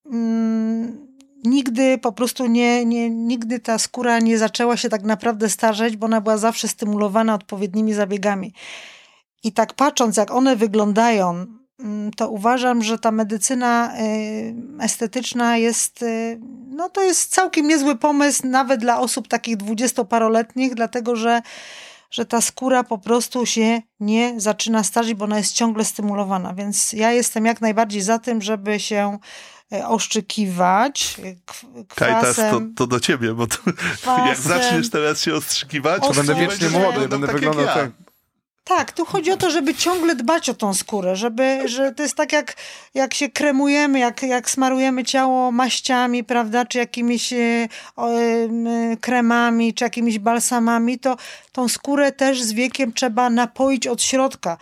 mm, nigdy po prostu nie, nie, nigdy ta skóra nie zaczęła się tak naprawdę starzeć, bo ona była zawsze stymulowana odpowiednimi zabiegami. I tak patrząc, jak one wyglądają, mm, to uważam, że ta medycyna y, estetyczna jest, y, no to jest całkiem niezły pomysł, nawet dla osób takich dwudziestoparoletnich, dlatego że, że ta skóra po prostu się nie zaczyna starzeć, bo ona jest ciągle stymulowana. Więc ja jestem jak najbardziej za tym, żeby się oszczykiwać y, kw- Kajtas, to, kwasem. to do ciebie, bo to, [laughs] jak Kwasem. zaczniesz teraz się ostrzykiwać, To będę wiecznie młody, będą będę tak jak wyglądał ja. tak. Tak, tu chodzi o to, żeby ciągle dbać o tą skórę, żeby, że to jest tak jak, jak się kremujemy, jak, jak smarujemy ciało maściami, prawda, czy jakimiś e, o, e, kremami, czy jakimiś balsamami, to tą skórę też z wiekiem trzeba napoić od środka.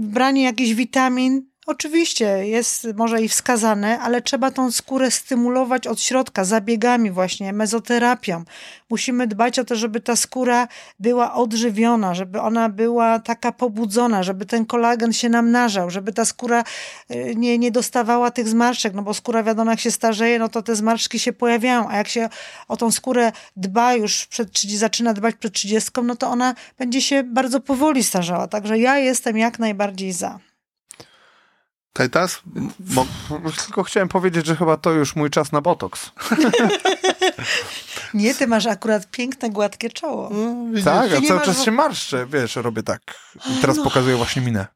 Branie jakichś witamin, oczywiście jest może i wskazane, ale trzeba tą skórę stymulować od środka, zabiegami właśnie, mezoterapią. Musimy dbać o to, żeby ta skóra była odżywiona, żeby ona była taka pobudzona, żeby ten kolagen się namnażał, żeby ta skóra y, nie, nie dostawała tych zmarszczek, no bo skóra wiadomo jak się starzeje, no to te zmarszczki się pojawiają, a jak się o tą skórę dba już przed 30, zaczyna dbać przed 30, no to ona będzie się bardzo powoli starzała, także ja jestem jak najbardziej za. Mo- Tylko chciałem powiedzieć, że chyba to już mój czas na botoks. [laughs] Nie, ty masz akurat piękne, gładkie czoło. Tak, Ty a cały masz czas się marszczę, wiesz, robię tak. I teraz pokazuję właśnie minę.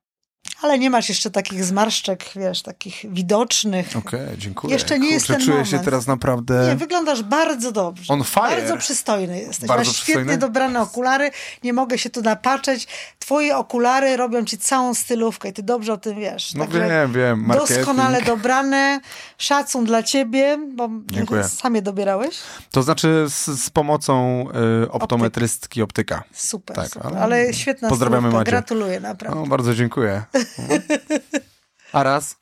Ale nie masz jeszcze takich zmarszczek, wiesz, takich widocznych. Okej, dziękuję. Jeszcze nie jest Kurczę, ten czuję się moment. teraz naprawdę... Nie, wyglądasz bardzo dobrze. On fire. Bardzo przystojny jesteś. Bardzo Masz świetnie przystojny? dobrane okulary. Nie mogę się tu napatrzeć. Twoje okulary robią ci całą stylówkę i ty dobrze o tym wiesz. No Także wiem, wiem, marketing. Doskonale dobrane. Szacun dla ciebie, bo Dziękuję. sam je dobierałeś. To znaczy z, z pomocą y, optometrystki optyka. Super, Tak, super. ale Ale, świetna pozdrawiamy stylówka. Macie. Gratuluję, naprawdę. No, bardzo dziękuję. A raz?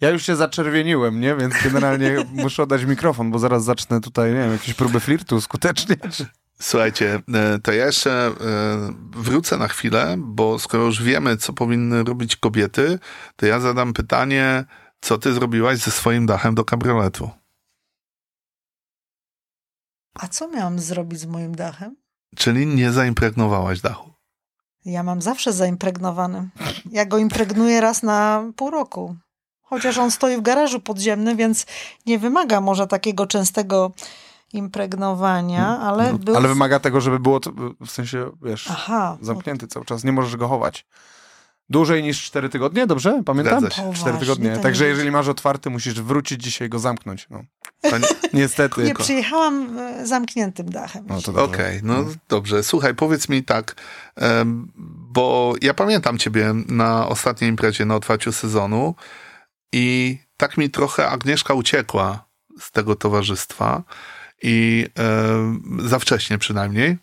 Ja już się zaczerwieniłem, nie? Więc generalnie [laughs] muszę oddać mikrofon, bo zaraz zacznę tutaj, nie wiem, jakieś próby flirtu skutecznie. Słuchajcie, e, to ja jeszcze e, wrócę na chwilę, bo skoro już wiemy, co powinny robić kobiety, to ja zadam pytanie, co ty zrobiłaś ze swoim dachem do kabrioletu? A co miałam zrobić z moim dachem? Czyli nie zaimpregnowałaś dachu. Ja mam zawsze zaimpregnowany. Ja go impregnuję raz na pół roku. Chociaż on stoi w garażu podziemnym, więc nie wymaga może takiego częstego impregnowania, ale No, był... Ale wymaga tego, żeby było, w sensie, wiesz, Aha, no zamknięty cały czas. Nie możesz go chować. Dłużej niż 4 tygodnie, dobrze? Pamiętam? Zgadza się. 4 Poważnie, tygodnie. Także jeżeli masz otwarty, musisz wrócić dzisiaj go zamknąć. No. To [laughs] Niestety. nie przyjechałam e, zamkniętym dachem. No. Okej, no dobrze. Słuchaj, powiedz mi tak, bo ja pamiętam ciebie na ostatniej imprezie na otwarciu sezonu i tak mi trochę Agnieszka uciekła z tego towarzystwa i za wcześnie przynajmniej,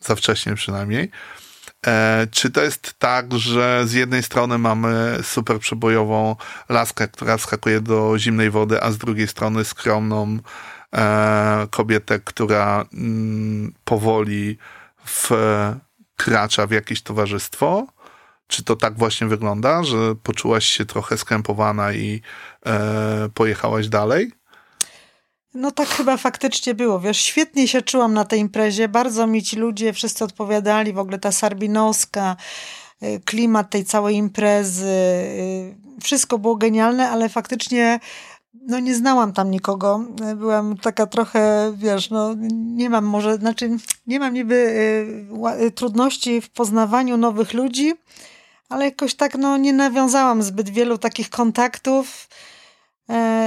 za wcześnie przynajmniej. E, czy to jest tak, że z jednej strony mamy super przebojową laskę, która skakuje do zimnej wody, a z drugiej strony skromną e, kobietę, która mm, powoli wkracza w jakieś towarzystwo? Czy to tak właśnie wygląda, że poczułaś się trochę skrępowana i e, pojechałaś dalej? No tak chyba faktycznie było, wiesz, świetnie się czułam na tej imprezie, bardzo mi ci ludzie wszyscy odpowiadali, w ogóle ta Sarbinowska, y, klimat tej całej imprezy, y, wszystko było genialne, ale faktycznie no nie znałam tam nikogo, Y, byłam taka trochę, wiesz, no nie mam może, znaczy nie mam niby trudności w poznawaniu nowych ludzi, ale jakoś tak no nie nawiązałam zbyt wielu takich kontaktów,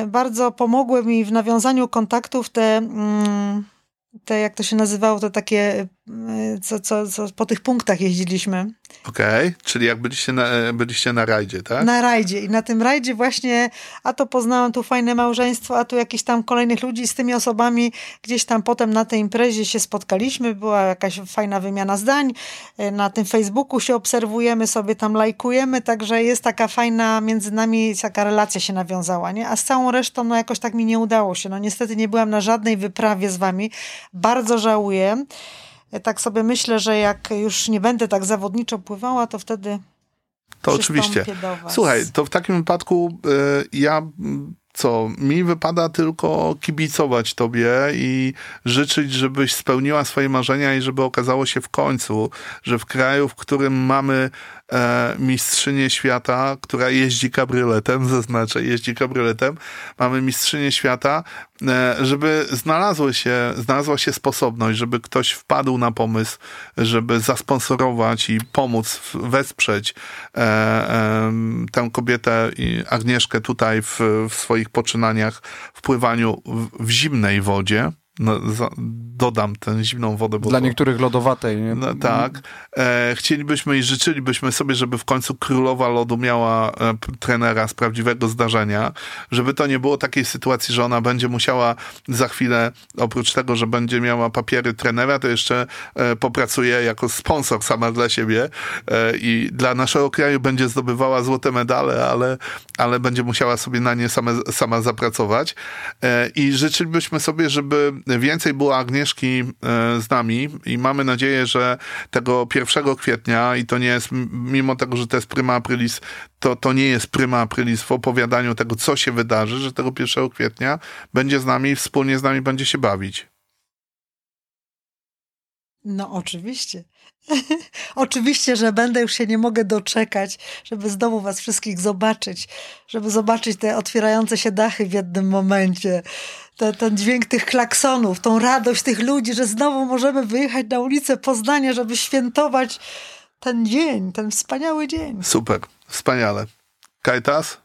bardzo pomogły mi w nawiązaniu kontaktów te, mm, te jak to się nazywało, te takie, e, co, co, co po tych punktach jeździliśmy. Okej, czyli jak byliście na, e, byliście na rajdzie, tak? Na rajdzie. I na tym rajdzie właśnie, a to poznałam tu fajne małżeństwo, a tu jakichś tam kolejnych ludzi z tymi osobami gdzieś tam potem na tej imprezie się spotkaliśmy, była jakaś fajna wymiana zdań, E, na tym Facebooku się obserwujemy, sobie tam lajkujemy, także jest taka fajna między nami, taka relacja się nawiązała, nie? A z całą resztą, no jakoś tak mi nie udało się. No niestety nie byłam na żadnej wyprawie z wami. Bardzo żałuję. E, Tak sobie myślę, że jak już nie będę tak zawodniczo pływała, to wtedy To oczywiście. przystąpię do was. Słuchaj, to w takim wypadku y, ja co, mi wypada tylko kibicować tobie i życzyć, żebyś spełniła swoje marzenia i żeby okazało się w końcu, że w kraju, w którym mamy e, mistrzynię świata, która jeździ kabrioletem, [laughs] zaznaczę, jeździ kabrioletem, mamy mistrzynię świata, e, żeby znalazły się, znalazła się sposobność, żeby ktoś wpadł na pomysł, żeby zasponsorować i pomóc, wesprzeć e, em, tę kobietę, i Agnieszkę tutaj w, w swoich poczynaniach w pływaniu w, w zimnej wodzie. No, za, dodam tę zimną wodę, bo Dla to- niektórych lodowatej. Nie? no, tak. E, chcielibyśmy i życzylibyśmy sobie, żeby w końcu królowa lodu miała e, trenera z prawdziwego zdarzenia, żeby to nie było takiej sytuacji, że ona będzie musiała za chwilę, oprócz tego, że będzie miała papiery trenera, to jeszcze e, popracuje jako sponsor sama dla siebie e, i dla naszego kraju będzie zdobywała złote medale, ale, ale będzie musiała sobie na nie same, sama zapracować. E, I życzylibyśmy sobie, żeby więcej było Agnieszki e, z nami i mamy nadzieję, że tego 1 kwietnia i to nie jest, mimo tego, że to jest prima aprilis, to, to nie jest prima aprilis w opowiadaniu tego, co się wydarzy, że tego 1 kwietnia będzie z nami i wspólnie z nami będzie się bawić. No oczywiście. [laughs] oczywiście, że będę, już się nie mogę doczekać, żeby znowu was wszystkich zobaczyć, żeby zobaczyć te otwierające się dachy w jednym momencie, te, ten dźwięk tych klaksonów, tą radość tych ludzi, że znowu możemy wyjechać na ulicę Poznania, żeby świętować ten dzień, ten wspaniały dzień. Super, wspaniale. Kajtas?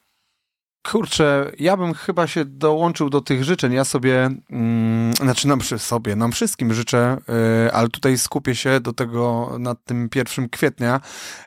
Kurczę, ja bym chyba się dołączył do tych życzeń. Ja sobie, mm, znaczy nam przy sobie, nam wszystkim życzę, y, ale tutaj skupię się do tego nad tym pierwszym kwietnia,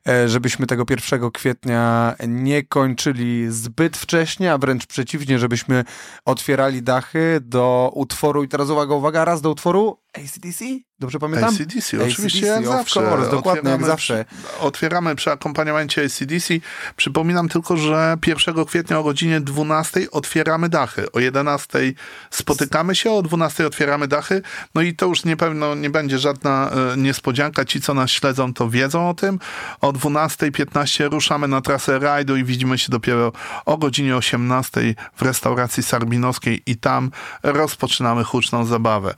y, żebyśmy tego pierwszego kwietnia nie kończyli zbyt wcześnie, a wręcz przeciwnie, żebyśmy otwierali dachy do utworu i teraz uwaga, uwaga, raz do utworu ACDC? Dobrze pamiętam? ACDC, oczywiście jak of zawsze. course, dokładnie jak zawsze. Otwieramy przy akompaniamencie ACDC. Przypominam tylko, że 1 kwietnia o godzinie 12 otwieramy dachy. O 11 spotykamy się, o 12 otwieramy dachy. No i to już nie pewno nie będzie żadna e, niespodzianka. Ci, co nas śledzą, to wiedzą o tym. O 12.15 ruszamy na trasę rajdu i widzimy się dopiero o godzinie 18 w restauracji Sarbinowskiej i tam rozpoczynamy huczną zabawę.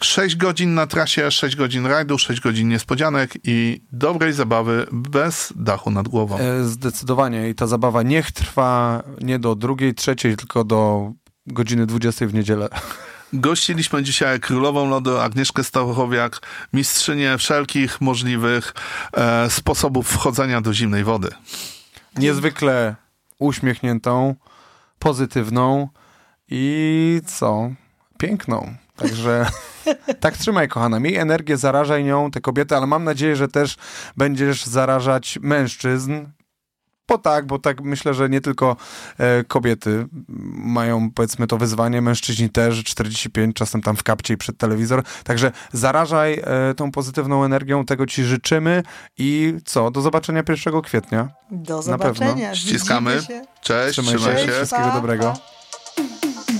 6 godzin na trasie, 6 godzin rajdu, 6 godzin niespodzianek i dobrej zabawy bez dachu nad głową. E, Zdecydowanie i ta zabawa niech trwa nie do drugiej, trzeciej, tylko do godziny 20 w niedzielę. [laughs] Gościliśmy dzisiaj królową lodu Agnieszkę Stachowiak, mistrzynię wszelkich możliwych e, sposobów wchodzenia do zimnej wody. Niezwykle uśmiechniętą, pozytywną i co? Piękną. Także [laughs] tak trzymaj, kochana. Miej energię, zarażaj nią te kobiety, ale mam nadzieję, że też będziesz zarażać mężczyzn. Bo tak, bo tak myślę, że nie tylko e, kobiety mają powiedzmy to wyzwanie, mężczyźni też, 45 czasem tam w kapcie i przed telewizor. Także zarażaj e, tą pozytywną energią, tego ci życzymy i co? Do zobaczenia 1 kwietnia. Do Na zobaczenia. pewno. Ściskamy. Cześć, Trzymaj trzymaj się. się. Wszystkiego Pa, dobrego. pa.